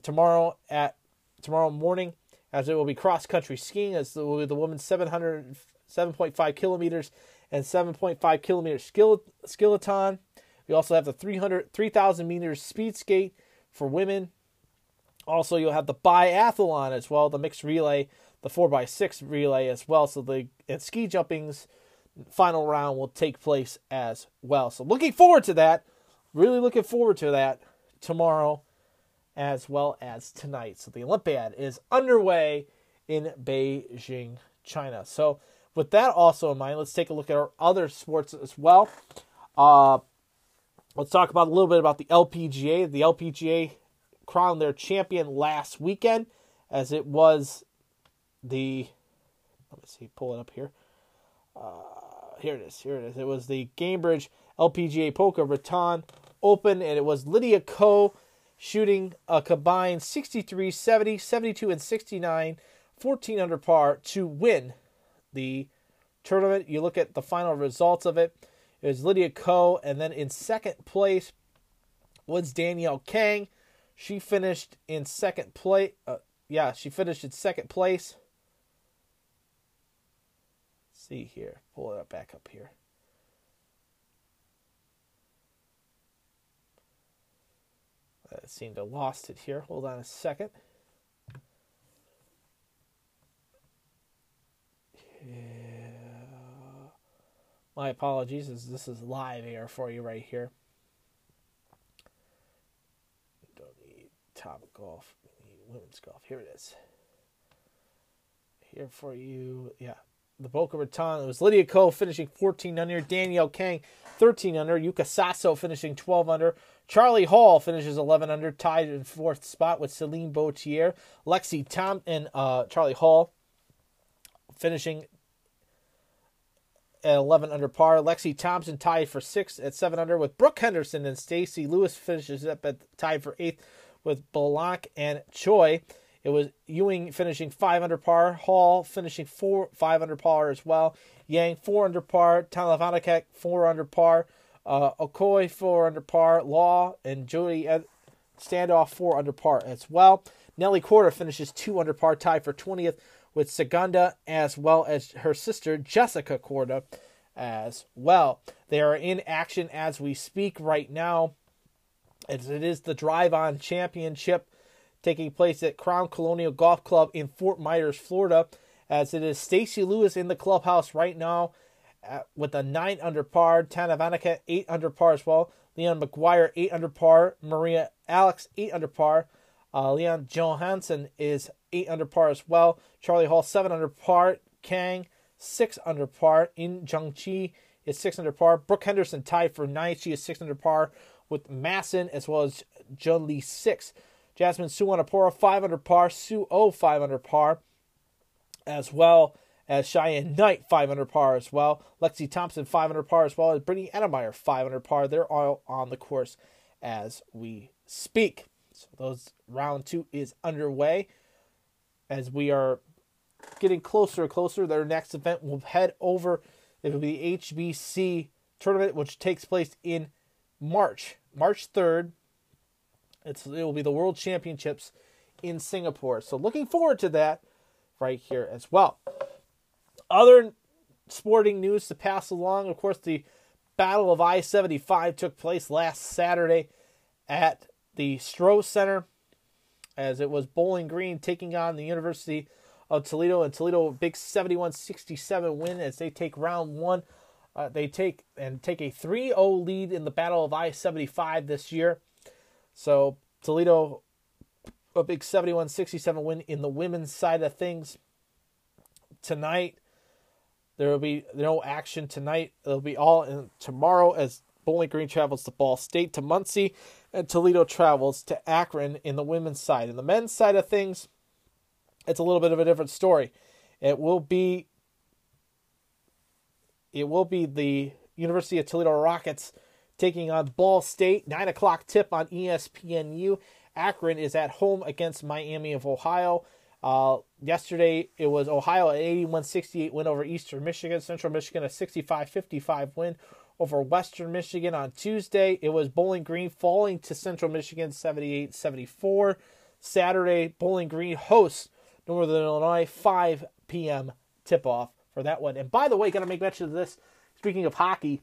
tomorrow at tomorrow morning, as it will be cross country skiing as it will be the women's 700 7.5 kilometers and 7.5 kilometer skeleton. We also have the 300 3,000 meters speed skate for women. Also, you'll have the biathlon as well, the mixed relay, the 4x6 relay as well. So the and ski jumping's final round will take place as well. So looking forward to that. Really looking forward to that tomorrow as well as tonight. So the Olympiad is underway in Beijing, China. So with that also in mind, let's take a look at our other sports as well. Uh, let's talk about a little bit about the LPGA. The LPGA crowned their champion last weekend, as it was the. Let me see, pull it up here. Uh, here it is. Here it is. It was the Gainbridge LPGA Boca Raton Open, and it was Lydia Ko shooting a combined 63, 70, 72, and 69, 14 under par to win the tournament. You look at the final results of it. It was Lydia Ko, and then in second place was Danielle Kang. She finished in second place. Uh, yeah, she finished in second place. Let's see here, pull it back up here. I seemed to lost it here. Hold on a second. Yeah. My apologies, as this is live air for you right here. Don't need top golf. We need women's golf. Here it is. Here for you. Yeah. The Boca Raton. It was Lydia Ko finishing 14 under. Danielle Kang 13 under. Yuka Saso finishing 12 under. Charlie Hall finishes 11 under, tied in fourth spot with Celine Boutier. Lexi Tom and uh, Charlie Hall finishing 11 under par. Lexi Thompson tied for sixth at 7 under with Brooke Henderson and Stacy Lewis finishes up at tied for eighth with Blanc and Choi. It was Ewing finishing 5 under par, Hall finishing 4 5 under par as well. Yang 4 under par, Talavanakek 4 under par, uh, Okoye 4 under par, Law and Jody Standoff 4 under par as well. Nelly Korda finishes 2 under par, tied for 20th with Segunda as well as her sister Jessica Korda as well. They are in action as we speak right now, as it is the Drive On Championship taking place at Crown Colonial Golf Club in Fort Myers, Florida, as it is Stacy Lewis in the clubhouse right now uh, with a 9 under par, Tana Vanica 8 under par as well, Leon Maguire 8 under par, Maria Alex 8 under par, uh, Leon Johansson is 8 under par as well. Charlie Hall 7 under par. Kang 6 under par. In Jung-chi is 6 under par. Brooke Henderson tied for 9th. She is 6 under par with Masson as well as Jun Lee 6. Jasmine Su under par 5 under par. Sue O 5 under par as well as Cheyenne Knight 5 under par as well. Lexi Thompson 5 under par as well as Brittany Edemeyer 5 under par. They're all on the course as we speak. So those round two is underway as we are getting closer and closer. Their next event will head over. It will be the HBC tournament, which takes place in March, March third. It's it will be the World Championships in Singapore. So looking forward to that right here as well. Other sporting news to pass along, of course, the Battle of I 75 took place last Saturday at the Stroh Center as it was Bowling Green taking on the University of Toledo and Toledo big 71-67 win as they take round 1 uh, they take and take a 3-0 lead in the Battle of I-75 this year. So Toledo a big 71-67 win in the women's side of things tonight. There will be no action tonight. It'll be all in tomorrow as Bowling Green travels to Ball State to Muncie and Toledo travels to Akron in the women's side. In the men's side of things, it's a little bit of a different story. It will be it will be the University of Toledo Rockets taking on Ball State. Nine o'clock tip on ESPNU. Akron is at home against Miami of Ohio. Uh, yesterday, it was Ohio an 81 68 win over Eastern Michigan. Central Michigan a 65 55 win over Western Michigan. On Tuesday, it was Bowling Green falling to Central Michigan 78 74. Saturday, Bowling Green hosts Northern Illinois 5 p.m. tip off for that one. And by the way, got to make mention of this. Speaking of hockey,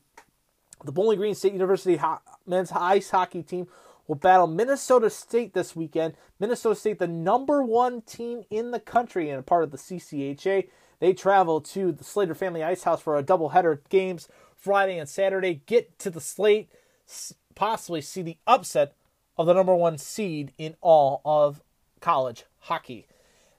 the Bowling Green State University ho- men's ice hockey team will battle Minnesota State this weekend. Minnesota State, the number one team in the country and a part of the CCHA. They travel to the Slater Family Ice House for a doubleheader games Friday and Saturday. Get to the slate, possibly see the upset of the number one seed in all of college hockey.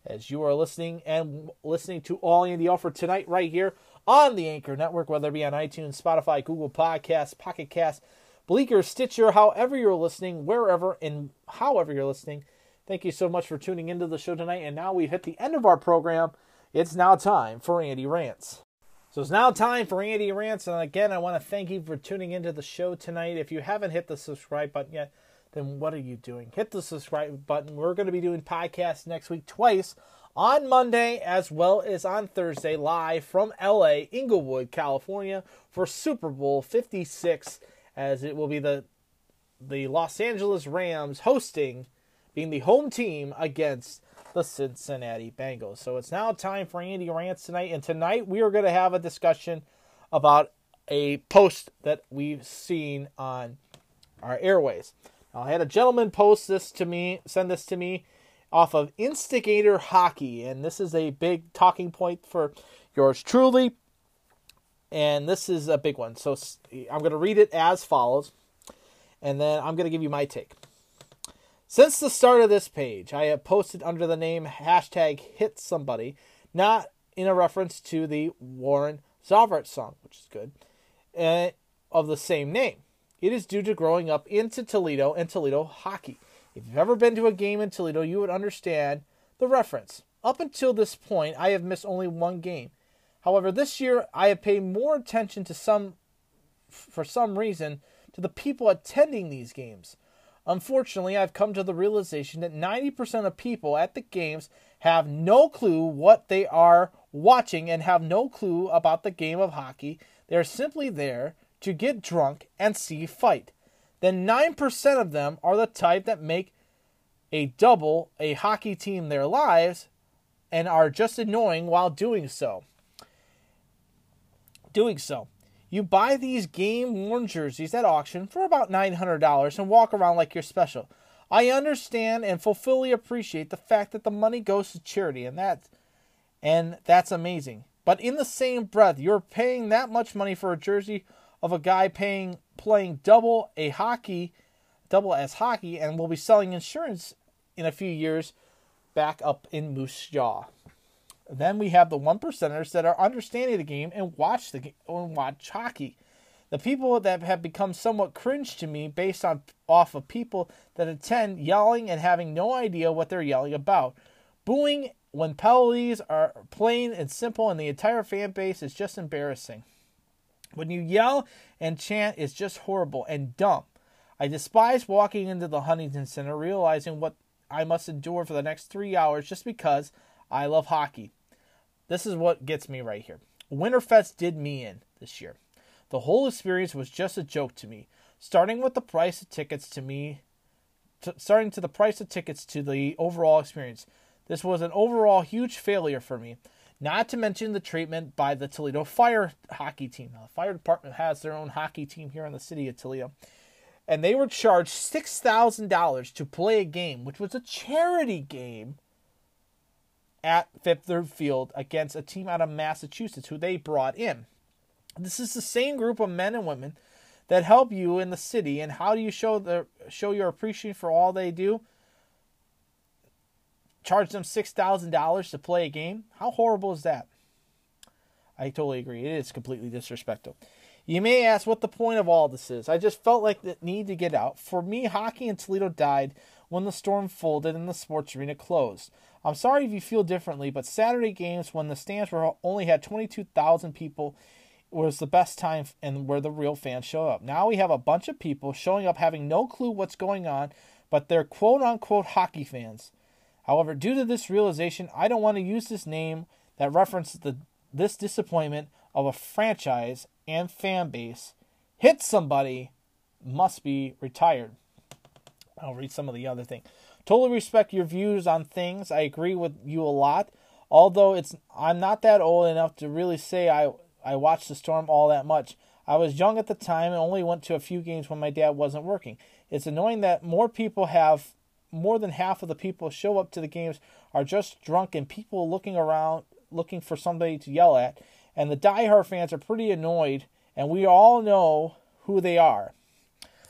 As you are listening and listening to All Andy Alfred tonight, right here on the Anchor Network, whether it be on iTunes, Spotify, Google Podcasts, Pocket Cast, Breaker, Stitcher, however you're listening, wherever and however you're listening. Thank you so much for tuning into the show tonight. And now we've hit the end of our program. It's now time for Andy Rants. So it's now time for Andy Rants. And again, I want to thank you for tuning into the show tonight. If you haven't hit the subscribe button yet, then what are you doing? Hit the subscribe button. We're going to be doing podcasts next week twice on Monday as well as on Thursday live from LA, Inglewood, California for Super Bowl 56 as it will be the the Los Angeles Rams hosting being the home team against the Cincinnati Bengals. So it's now time for Andy Rants tonight and tonight we are going to have a discussion about a post that we've seen on our airways. Now, I had a gentleman post this to me, send this to me off of Instigator Hockey, and this is a big talking point for yours truly. And this is a big one. So I'm going to read it as follows, and then I'm going to give you my take. Since the start of this page, I have posted under the name hashtag hit somebody, not in a reference to the Warren Zevon song, which is good, uh, of the same name. It is due to growing up into Toledo and Toledo hockey. If you've ever been to a game in Toledo, you would understand the reference. Up until this point, I have missed only one game. However, this year I have paid more attention to some, for some reason, to the people attending these games. Unfortunately, I've come to the realization that 90% of people at the games have no clue what they are watching and have no clue about the game of hockey. They're simply there to get drunk and see fight. Then 9% of them are the type that make a double a hockey team their lives and are just annoying while doing so. Doing so. You buy these game worn jerseys at auction for about $900 and walk around like you're special. I understand and fully appreciate the fact that the money goes to charity and that and that's amazing. But in the same breath, you're paying that much money for a jersey of a guy paying playing double a hockey, double as hockey, and will be selling insurance in a few years back up in Moose Jaw. Then we have the one percenters that are understanding the game and watch the and watch hockey. The people that have become somewhat cringe to me based on off of people that attend yelling and having no idea what they're yelling about. Booing when penalties are plain and simple and the entire fan base is just embarrassing. When you yell and chant, it's just horrible and dumb. I despise walking into the Huntington Center realizing what I must endure for the next three hours just because I love hockey. This is what gets me right here. Winterfest did me in this year. The whole experience was just a joke to me, starting with the price of tickets to me, starting to the price of tickets to the overall experience. This was an overall huge failure for me. Not to mention the treatment by the Toledo Fire hockey team. Now, the fire department has their own hockey team here in the city of Toledo. And they were charged $6,000 to play a game, which was a charity game at Fifth Third Field against a team out of Massachusetts who they brought in. This is the same group of men and women that help you in the city. And how do you show the show your appreciation for all they do? Charge them six thousand dollars to play a game. How horrible is that? I totally agree. It is completely disrespectful. You may ask what the point of all this is. I just felt like the need to get out. For me, hockey in Toledo died when the storm folded and the sports arena closed. I'm sorry if you feel differently, but Saturday games when the stands were only had 22,000 people was the best time and where the real fans show up. Now we have a bunch of people showing up having no clue what's going on, but they're quote unquote hockey fans. However, due to this realization, I don't want to use this name that references the this disappointment of a franchise and fan base. Hit somebody must be retired. I'll read some of the other thing. Totally respect your views on things. I agree with you a lot. Although it's I'm not that old enough to really say I I watched the storm all that much. I was young at the time and only went to a few games when my dad wasn't working. It's annoying that more people have more than half of the people show up to the games are just drunk and people looking around looking for somebody to yell at. And the diehard fans are pretty annoyed, and we all know who they are.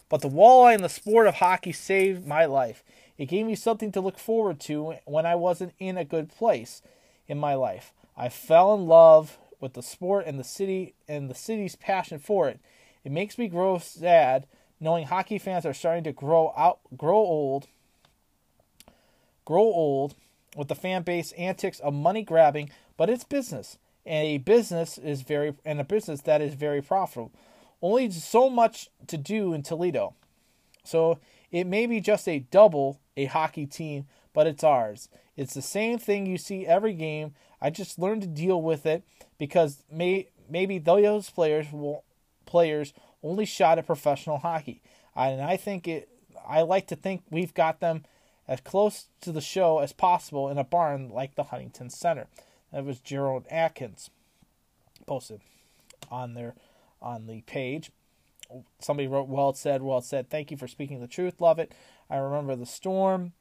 But the walleye and the sport of hockey saved my life. It gave me something to look forward to when I wasn't in a good place in my life. I fell in love with the sport and the city and the city's passion for it. It makes me grow sad knowing hockey fans are starting to grow out grow old grow old with the fan base antics of money grabbing, but it's business. And a business is very and a business that is very profitable. Only so much to do in Toledo. So it may be just a double a hockey team, but it's ours. It's the same thing you see every game. I just learned to deal with it because may maybe those players will players only shot at professional hockey. And I think it I like to think we've got them as close to the show as possible in a barn like the Huntington Center. That was Gerald Atkins posted on their on the page. Somebody wrote, "Well said, well said. Thank you for speaking the truth. Love it. I remember the storm."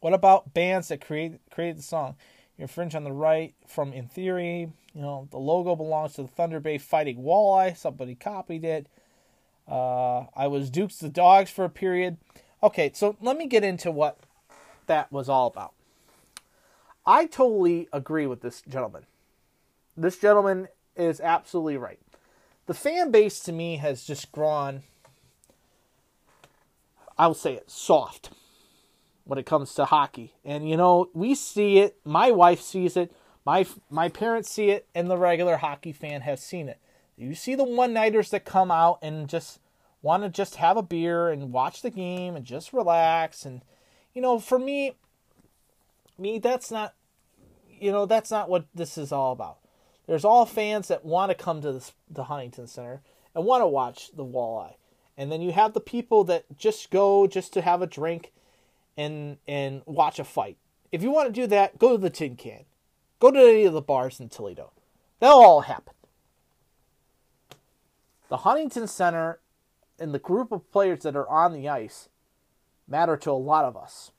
What about bands that create created the song? You infringe on the right from In Theory. You know the logo belongs to the Thunder Bay Fighting Walleye. Somebody copied it. Uh, I was Dukes the Dogs for a period. Okay, so let me get into what that was all about. I totally agree with this gentleman. This gentleman is absolutely right. The fan base to me has just grown, I'll say it, soft when it comes to hockey. And you know, we see it, my wife sees it, my my parents see it, and the regular hockey fan has seen it. You see the one-nighters that come out and just want to just have a beer and watch the game and just relax and you know, for me me that's not you know, that's not what this is all about. There's all fans that want to come to the, the Huntington Center and want to watch the walleye. And then you have the people that just go just to have a drink and and watch a fight. If you want to do that, go to the Tin Can. Go to any of the bars in Toledo. That'll all happen. The Huntington Center and the group of players that are on the ice matter to a lot of us.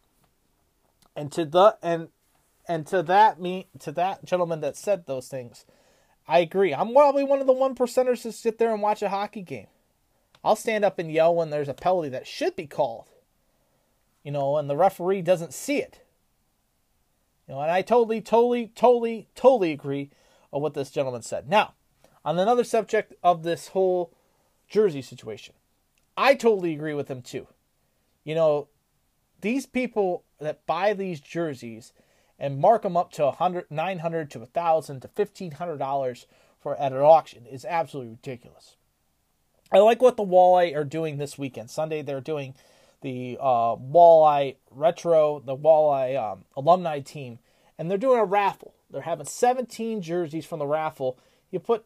And to the and and to that me to that gentleman that said those things, I agree. I'm probably one of the one percenters to sit there and watch a hockey game. I'll stand up and yell when there's a penalty that should be called. You know, and the referee doesn't see it. You know, and I totally, totally, totally, totally agree on what this gentleman said. Now, on another subject of this whole jersey situation, I totally agree with him too. You know, these people that buy these jerseys and mark them up to 100 900 to 1000 to 1500 dollars for at an auction is absolutely ridiculous. I like what the walleye are doing this weekend. Sunday they're doing the uh, walleye retro the walleye um, alumni team and they're doing a raffle. They're having 17 jerseys from the raffle. You put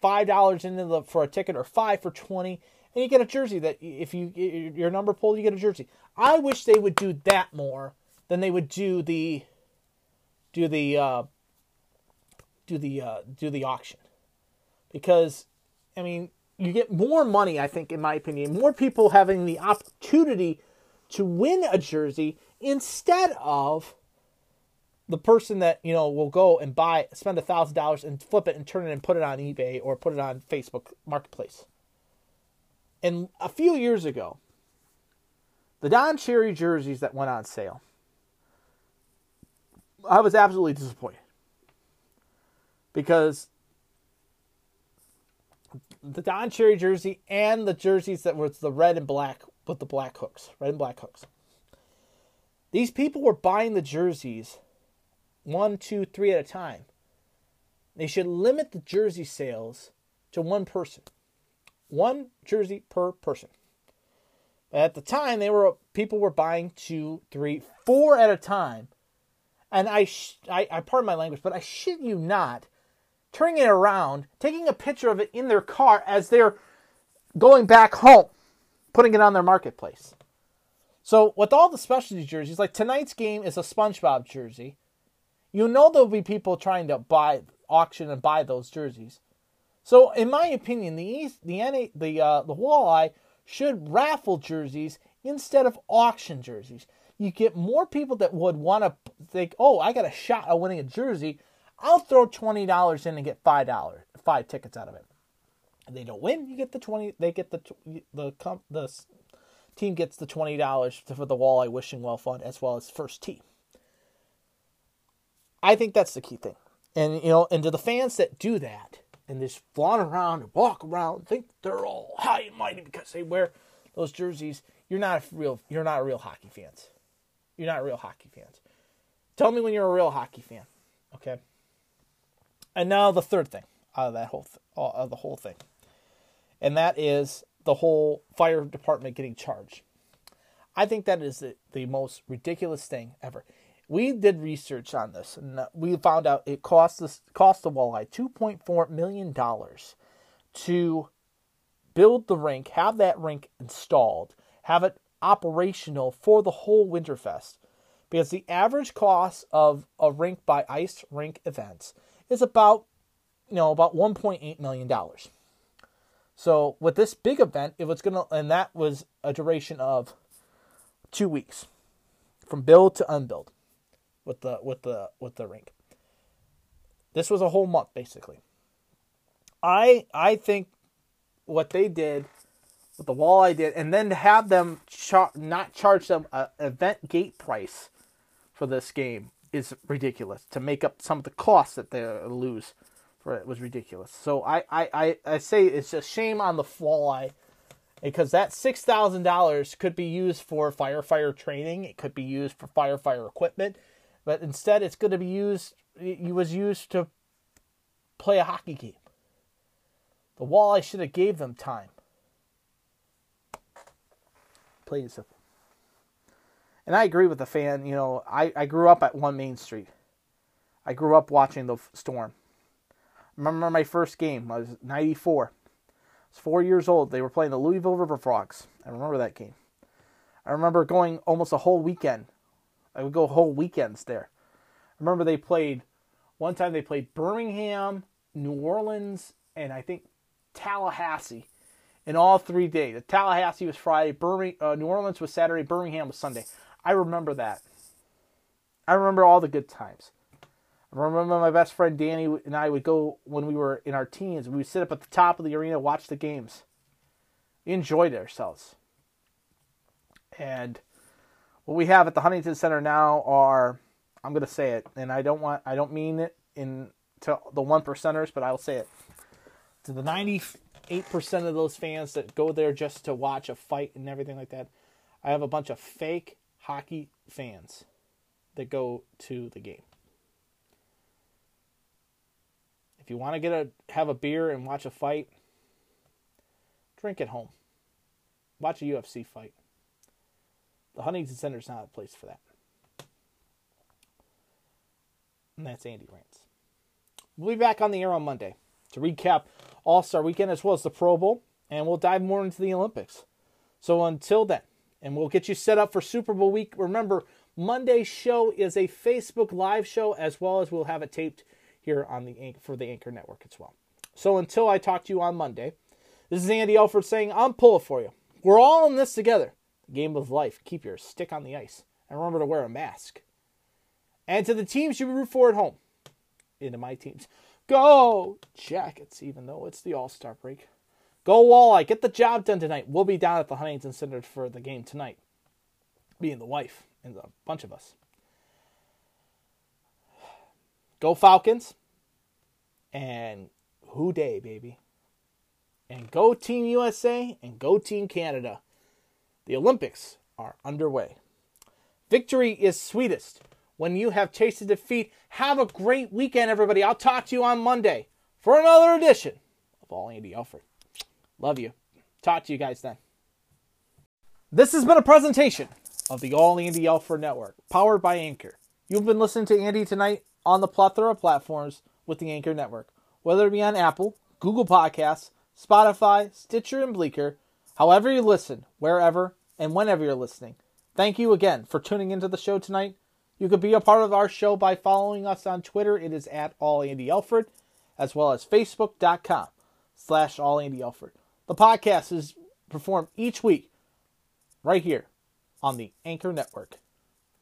five dollars into the for a ticket or five for 20 and you get a jersey that if you your number pulled you get a jersey. I wish they would do that more than they would do the do the uh, do the uh, do the auction because I mean you get more money I think in my opinion more people having the opportunity to win a jersey instead of the person that you know will go and buy spend a thousand dollars and flip it and turn it and put it on eBay or put it on Facebook Marketplace. And a few years ago, the Don Cherry jerseys that went on sale I was absolutely disappointed because the Don Cherry jersey and the jerseys that was the red and black with the black hooks, red and black hooks. These people were buying the jerseys one, two, three at a time. They should limit the jersey sales to one person, one jersey per person. At the time, they were people were buying two, three, four at a time, and I, sh- I, I pardon my language, but I shit you not, turning it around, taking a picture of it in their car as they're going back home, putting it on their marketplace. So with all the specialty jerseys, like tonight's game is a SpongeBob jersey. You know there'll be people trying to buy auction and buy those jerseys. So in my opinion, the East, the NA, the uh, the Walleye should raffle jerseys instead of auction jerseys. You get more people that would want to think, "Oh, I got a shot at winning a jersey. I'll throw twenty dollars in and get five dollars, five tickets out of it." And they don't win, you get the twenty. They get the tw- the the team gets the twenty dollars for the Walleye Wishing Well Fund as well as first tee. I think that's the key thing. And you know, and to the fans that do that and just flaunt around and walk around, and think they're all high and mighty because they wear those jerseys. You're not a real. You're not real hockey fans. You're not real hockey fans. Tell me when you're a real hockey fan, okay? And now the third thing out of that whole th- uh, of the whole thing, and that is the whole fire department getting charged. I think that is the, the most ridiculous thing ever. We did research on this, and uh, we found out it cost us cost the Walleye two point four million dollars to build the rink, have that rink installed, have it operational for the whole Winterfest. Because the average cost of a rink by ice rink events is about, you know, about one point eight million dollars. So with this big event, it was gonna, and that was a duration of two weeks, from build to unbuild, with the with the with the rink. This was a whole month basically. I I think what they did, what the walleye did, and then to have them char- not charge them an event gate price for this game is ridiculous. To make up some of the costs that they lose for it was ridiculous. So I I, I, I say it's a shame on the walleye because that six thousand dollars could be used for firefighter training. It could be used for firefighter equipment, but instead it's going to be used. It was used to play a hockey game. The walleye should have gave them time. Plain and I agree with the fan. You know, I, I grew up at One Main Street. I grew up watching the Storm. Remember my first game. I was 94. I was four years old. They were playing the Louisville River Frogs. I remember that game. I remember going almost a whole weekend. I would go whole weekends there. I remember they played, one time they played Birmingham, New Orleans, and I think Tallahassee in all three days. The Tallahassee was Friday, Birmingham, uh, New Orleans was Saturday, Birmingham was Sunday. I remember that. I remember all the good times. I remember my best friend Danny and I would go when we were in our teens. We would sit up at the top of the arena, watch the games. We enjoyed ourselves. And what we have at the Huntington Center now are, I'm going to say it, and I don't want, I don't mean it in to the one percenters, but I'll say it to the 98% of those fans that go there just to watch a fight and everything like that. I have a bunch of fake hockey fans that go to the game. If you want to get a have a beer and watch a fight, drink at home. Watch a UFC fight. The Huntington Center is not a place for that. And that's Andy Rants. We'll be back on the air on Monday to recap All Star Weekend as well as the Pro Bowl, and we'll dive more into the Olympics. So until then, and we'll get you set up for Super Bowl week. Remember, Monday's show is a Facebook Live show as well as we'll have it taped here on the for the Anchor Network as well. So until I talk to you on Monday, this is Andy Alfred saying I'm pulling for you. We're all in this together. The game of life. Keep your stick on the ice and remember to wear a mask. And to the teams you root for at home, into my teams, go Jackets. Even though it's the All Star break, go Walleye. Get the job done tonight. We'll be down at the Huntington Center for the game tonight. Being the wife and a bunch of us. Go Falcons. And Who Dey, baby. And go Team USA and go Team Canada. The Olympics are underway. Victory is sweetest when you have tasted defeat. Have a great weekend, everybody. I'll talk to you on Monday for another edition of All Andy Alfred. Love you. Talk to you guys then. This has been a presentation of the All Andy Alfred Network, powered by Anchor. You've been listening to Andy tonight on the plethora of platforms with the Anchor Network, whether it be on Apple, Google Podcasts, Spotify, Stitcher, and Breaker. However you listen, wherever and whenever you're listening. Thank you again for tuning into the show tonight. You could be a part of our show by following us on Twitter. It is at All Andy Alfred, as well as Facebook.com slash All Andy Alfred. The podcast is performed each week right here on the Anchor Network.